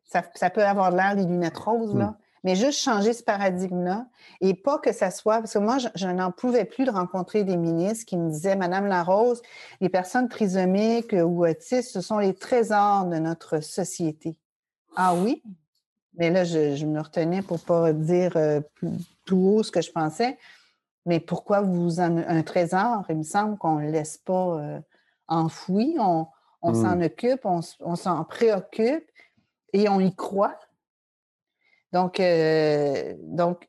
ça, peut avoir l'air des lunettes roses, là, mmh. Mais juste changer ce paradigme-là et pas que ça soit, parce que moi, je, n'en pouvais plus de rencontrer des ministres qui me disaient, Madame Larose, les personnes trisomiques ou autistes, ce sont les trésors de notre société. Ah oui? Mais là, je, me retenais pour pas dire euh, tout haut ce que je pensais. Mais pourquoi vous en, un trésor? Il me semble qu'on ne le laisse pas euh, enfoui, on, s'en mmh. occupe, on, s'en préoccupe et on y croit. Donc, euh, donc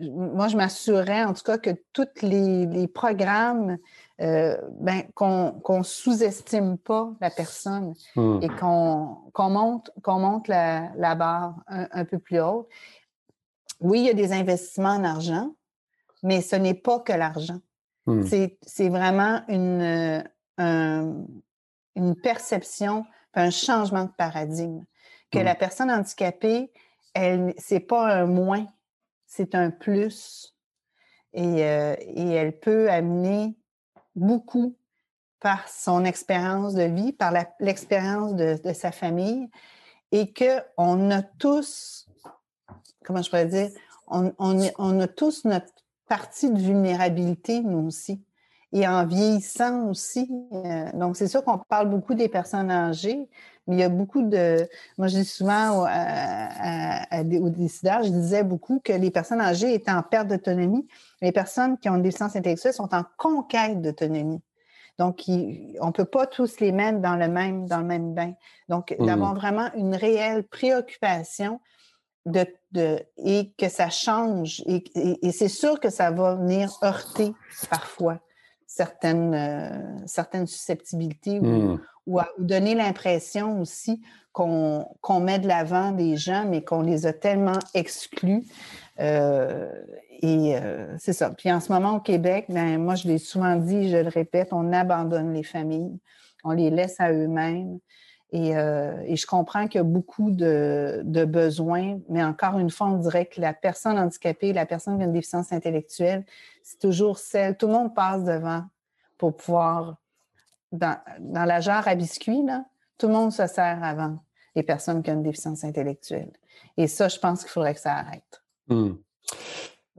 moi, je m'assurerais en tout cas que tous les, programmes, euh, ben, qu'on ne sous-estime pas la personne mmh. et qu'on monte, qu'on monte la, barre un, peu plus haut. Oui, il y a des investissements en argent, mais ce n'est pas que l'argent. Mmh. C'est vraiment une, une perception, un changement de paradigme. Que mmh. la personne handicapée, elle, c'est pas un moins c'est un plus et, euh, et, elle peut amener beaucoup par son expérience de vie, par l'expérience de, sa famille et qu'on a tous, comment je pourrais dire, on, a tous notre partie de vulnérabilité, nous aussi. Et en vieillissant aussi. Euh, donc, c'est sûr qu'on parle beaucoup des personnes âgées, mais il y a beaucoup de. Moi, je dis souvent aux décideurs, je disais beaucoup que les personnes âgées étaient en perte d'autonomie. Les personnes qui ont une déficience intellectuelle sont en conquête d'autonomie. Donc, on ne peut pas tous les mettre dans le même, dans le même bain. Donc, mmh. d'avoir vraiment une réelle préoccupation de, de, et que ça change. Et, et, c'est sûr que ça va venir heurter parfois certaines, euh, certaines susceptibilités ou, ou, donner l'impression aussi qu'on met de l'avant des gens, mais qu'on les a tellement exclus. Euh, et euh, c'est ça. Puis en ce moment au Québec, ben, moi je l'ai souvent dit, je le répète, on abandonne les familles, on les laisse à eux-mêmes. Et, je comprends qu'il y a beaucoup de, besoins, mais encore une fois, on dirait que la personne handicapée, la personne qui a une déficience intellectuelle, c'est toujours celle, tout le monde passe devant pour pouvoir, dans, la jarre à biscuits, là, tout le monde se sert avant les personnes qui ont une déficience intellectuelle. Et ça, je pense qu'il faudrait que ça arrête. Hmm.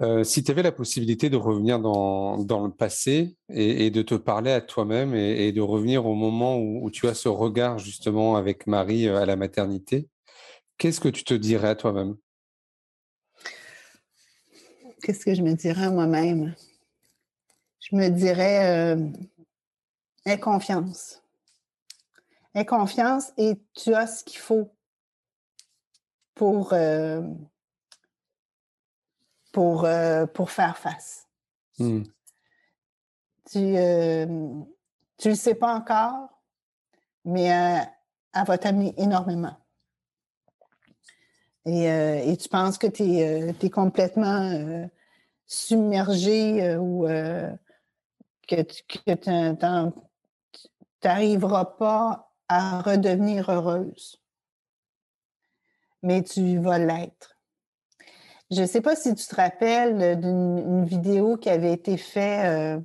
Euh, si tu avais la possibilité de revenir dans, le passé et, de te parler à toi-même et, de revenir au moment où, tu as ce regard justement avec Marie euh, à la maternité, qu'est-ce que tu te dirais à toi-même? Qu'est-ce que je me dirais à moi-même? Je me dirais euh, aie confiance. Aie confiance et tu as ce qu'il faut pour pour, euh, pour faire face. Mmh. Tu ne euh, le sais pas encore, mais euh, elle va t'amener énormément. Et, et, tu penses que tu es, complètement submergé ou que tu n'arriveras pas à redevenir heureuse. Mais tu vas l'être. Je ne sais pas si tu te rappelles d'une vidéo qui avait été faite, euh,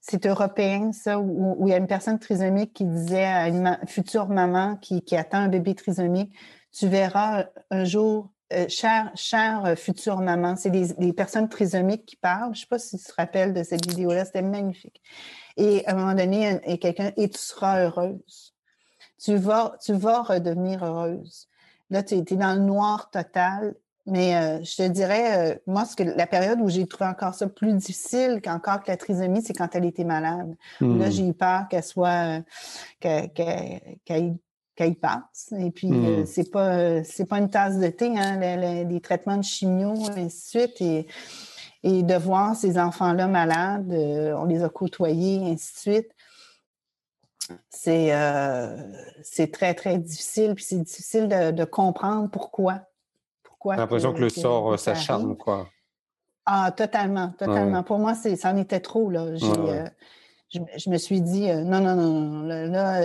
c'est européen ça, où, il y a une personne trisomique qui disait à une future maman qui, attend un bébé trisomique, tu verras un jour, euh, chère, euh, future maman, c'est des, personnes trisomiques qui parlent. Je ne sais pas si tu te rappelles de cette vidéo-là, c'était magnifique. Et à un moment donné, il y a quelqu'un, et tu seras heureuse. Tu vas, tu vas redevenir heureuse. Là, tu es dans le noir total mais euh, je te dirais, euh, moi, ce que, la période où j'ai trouvé encore ça plus difficile qu'encore que la trisomie, c'est quand elle était malade. Là, mmh. j'ai eu peur qu'elle soit, qu'elle y passe. Et puis, euh, mmh. c'est pas, c'est pas une tasse de thé, hein, les, traitements de chimio, ainsi de suite. Et, et de voir ces enfants-là malades, on les a côtoyés, ainsi de suite. C'est, c'est très, très difficile. Puis c'est difficile de, de comprendre pourquoi. J'ai l'impression que, le sort euh, s'acharne, quoi. Ah, totalement, totalement. Pour moi, ça en était trop, là. Euh, je, me suis dit, euh, non, non, non, là,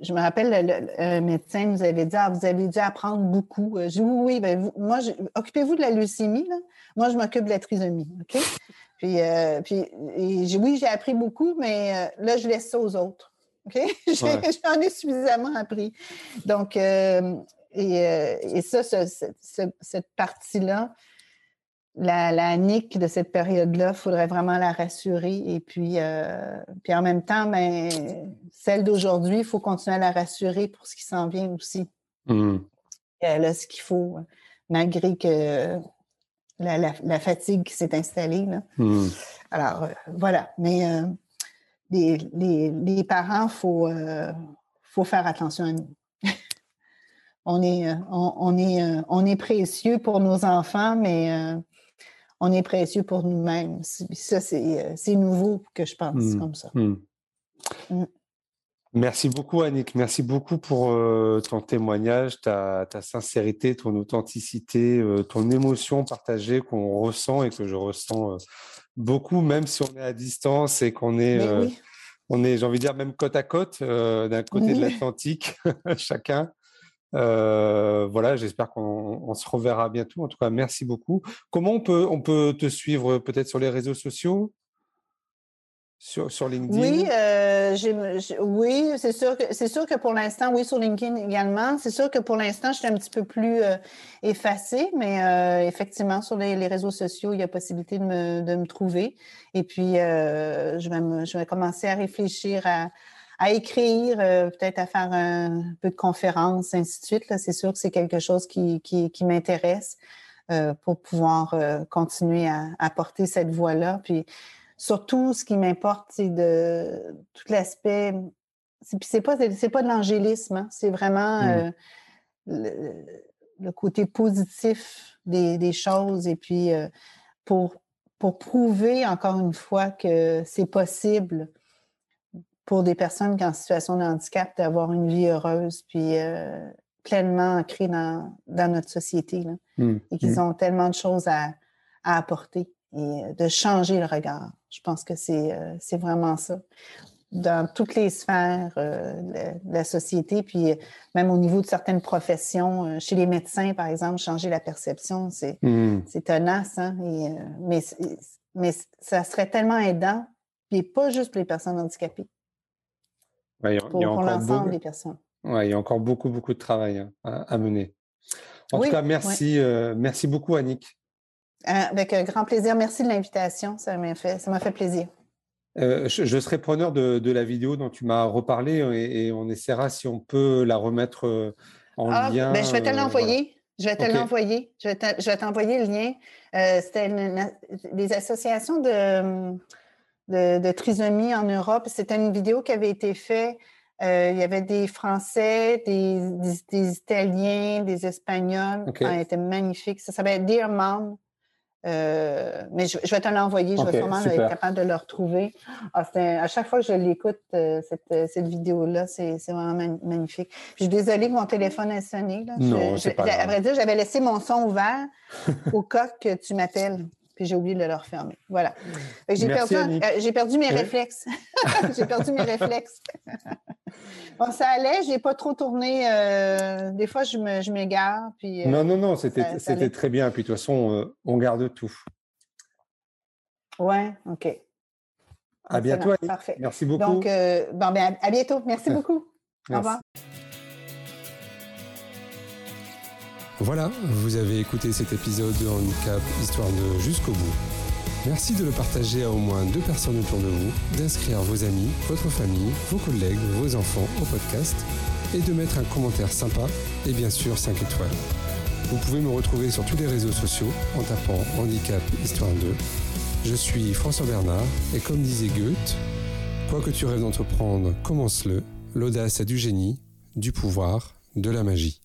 je me rappelle, le, médecin nous avait dit, ah, vous avez dû apprendre beaucoup. Je dis, oui, oui, ben, moi, occupez-vous de la leucémie, là. Moi, je m'occupe de la trisomie, OK? *laughs* Puis, puis oui, j'ai appris beaucoup, mais là, je laisse ça aux autres. OK? *laughs* *laughs* J'en ai suffisamment appris. Donc, euh, et, ça, cette partie-là, la, la Nick de cette période-là, il faudrait vraiment la rassurer. Et puis, euh, puis en même temps, ben, celle d'aujourd'hui, il faut continuer à la rassurer pour ce qui s'en vient aussi. Mmh. Elle a ce qu'il faut, malgré que la, fatigue qui s'est installée. Mmh. Alors, euh, voilà. Mais les, les, parents, il faut, faut faire attention à nous *laughs* on est, euh, on, est, euh, on est précieux pour nos enfants, mais euh, on est précieux pour nous-mêmes. Ça, c'est nouveau que je pense mmh. comme ça. Mmh. Mmh. Merci beaucoup, Annick. Merci beaucoup pour ton témoignage, ta, sincérité, ton authenticité, ton émotion partagée qu'on ressent et que je ressens beaucoup, même si on est à distance et qu'on est, on est, j'ai envie de dire, même côte à côte, d'un côté de l'Atlantique, *laughs* chacun. Euh, voilà, j'espère qu'on se reverra bientôt. En tout cas, merci beaucoup. Comment on peut, on peut te suivre peut-être sur les réseaux sociaux? Sur, sur, LinkedIn? Oui, euh, oui c'est sûr, que, sûr que pour l'instant, oui, sur LinkedIn également. C'est sûr que pour l'instant, je suis un petit peu plus euh, effacée, mais effectivement, sur les, réseaux sociaux, il y a possibilité de me, de me trouver. Et puis, je, vais je vais commencer à réfléchir à, à écrire, euh, peut-être à faire un peu de conférences, ainsi de suite. C'est sûr que c'est quelque chose qui, qui, m'intéresse euh, pour pouvoir euh, continuer à, à, porter cette voix-là. Puis surtout, ce qui m'importe, c'est de tout l'aspect. C'est pas, c'est pas de l'angélisme, hein. c'est vraiment mmh. le, côté positif des, des choses. Et puis pour, pour prouver encore une fois que c'est possible pour des personnes qui sont en situation de handicap d'avoir une vie heureuse puis euh, pleinement ancrée dans, dans notre société. Là, mmh, et qu'ils mmh. ont tellement de choses à, à, apporter et de changer le regard. Je pense que c'est, euh, c'est vraiment ça. dans toutes les sphères de, la société, puis même au niveau de certaines professions. chez les médecins, par exemple, changer la perception, c'est mmh. tenace. Hein, mais, mais ça serait tellement aidant, puis pas juste pour les personnes handicapées. Pour, l'ensemble des personnes. Ouais, il y a encore beaucoup, beaucoup de travail hein, à, mener. En tout cas, merci, merci beaucoup, Annick. Avec grand plaisir. Merci de l'invitation. Ça m'a fait, ça m'a fait plaisir. Euh, je, serai preneur de, la vidéo dont tu m'as reparlé et, on essaiera si on peut la remettre euh, en ah, lien. Ben, je vais te euh, l'envoyer. Je vais te l'envoyer. Je vais t'envoyer le lien. C'était des associations de, de, trisomie en Europe. C'était une vidéo qui avait été faite. il y avait des Français, des, des, Italiens, des Espagnols. Okay. Ah, était magnifique. Ça s'appelle Dear Mom. Euh, mais je, vais te l'envoyer, je vais sûrement être capable de le retrouver. Ah, à chaque fois que je l'écoute, euh, cette, euh, cette vidéo-là, c'est vraiment magnifique. je suis désolée que mon téléphone ait sonné. Là. Non, c'est pas À vrai dire, j'avais laissé mon son ouvert au cas que tu m'appelles puis j'ai oublié de le refermer. Voilà. J'ai perdu, euh, perdu, mes réflexes. *laughs* j'ai perdu mes réflexes. *laughs* bon, ça allait, j'ai pas trop tourné. Euh, des fois, je m'égare. puis. Euh, non, non, non, c'était très bien. Puis de toute façon, on garde tout. Ouais, OK. À bientôt. Parfait. Merci beaucoup. Donc, bon, ben, à, bientôt. Merci beaucoup. Au revoir. Voilà, vous avez écouté cet épisode de Handicap Histoire de jusqu'au bout. Merci de le partager à au moins deux personnes autour de vous, d'inscrire vos amis, votre famille, vos collègues, vos enfants au podcast et de mettre un commentaire sympa et bien sûr 5 étoiles. Vous pouvez me retrouver sur tous les réseaux sociaux en tapant Handicap Histoire 2. Je suis François Bernard et comme disait Goethe, quoi que tu rêves d'entreprendre, commence-le. L'audace a du génie, du pouvoir, de la magie.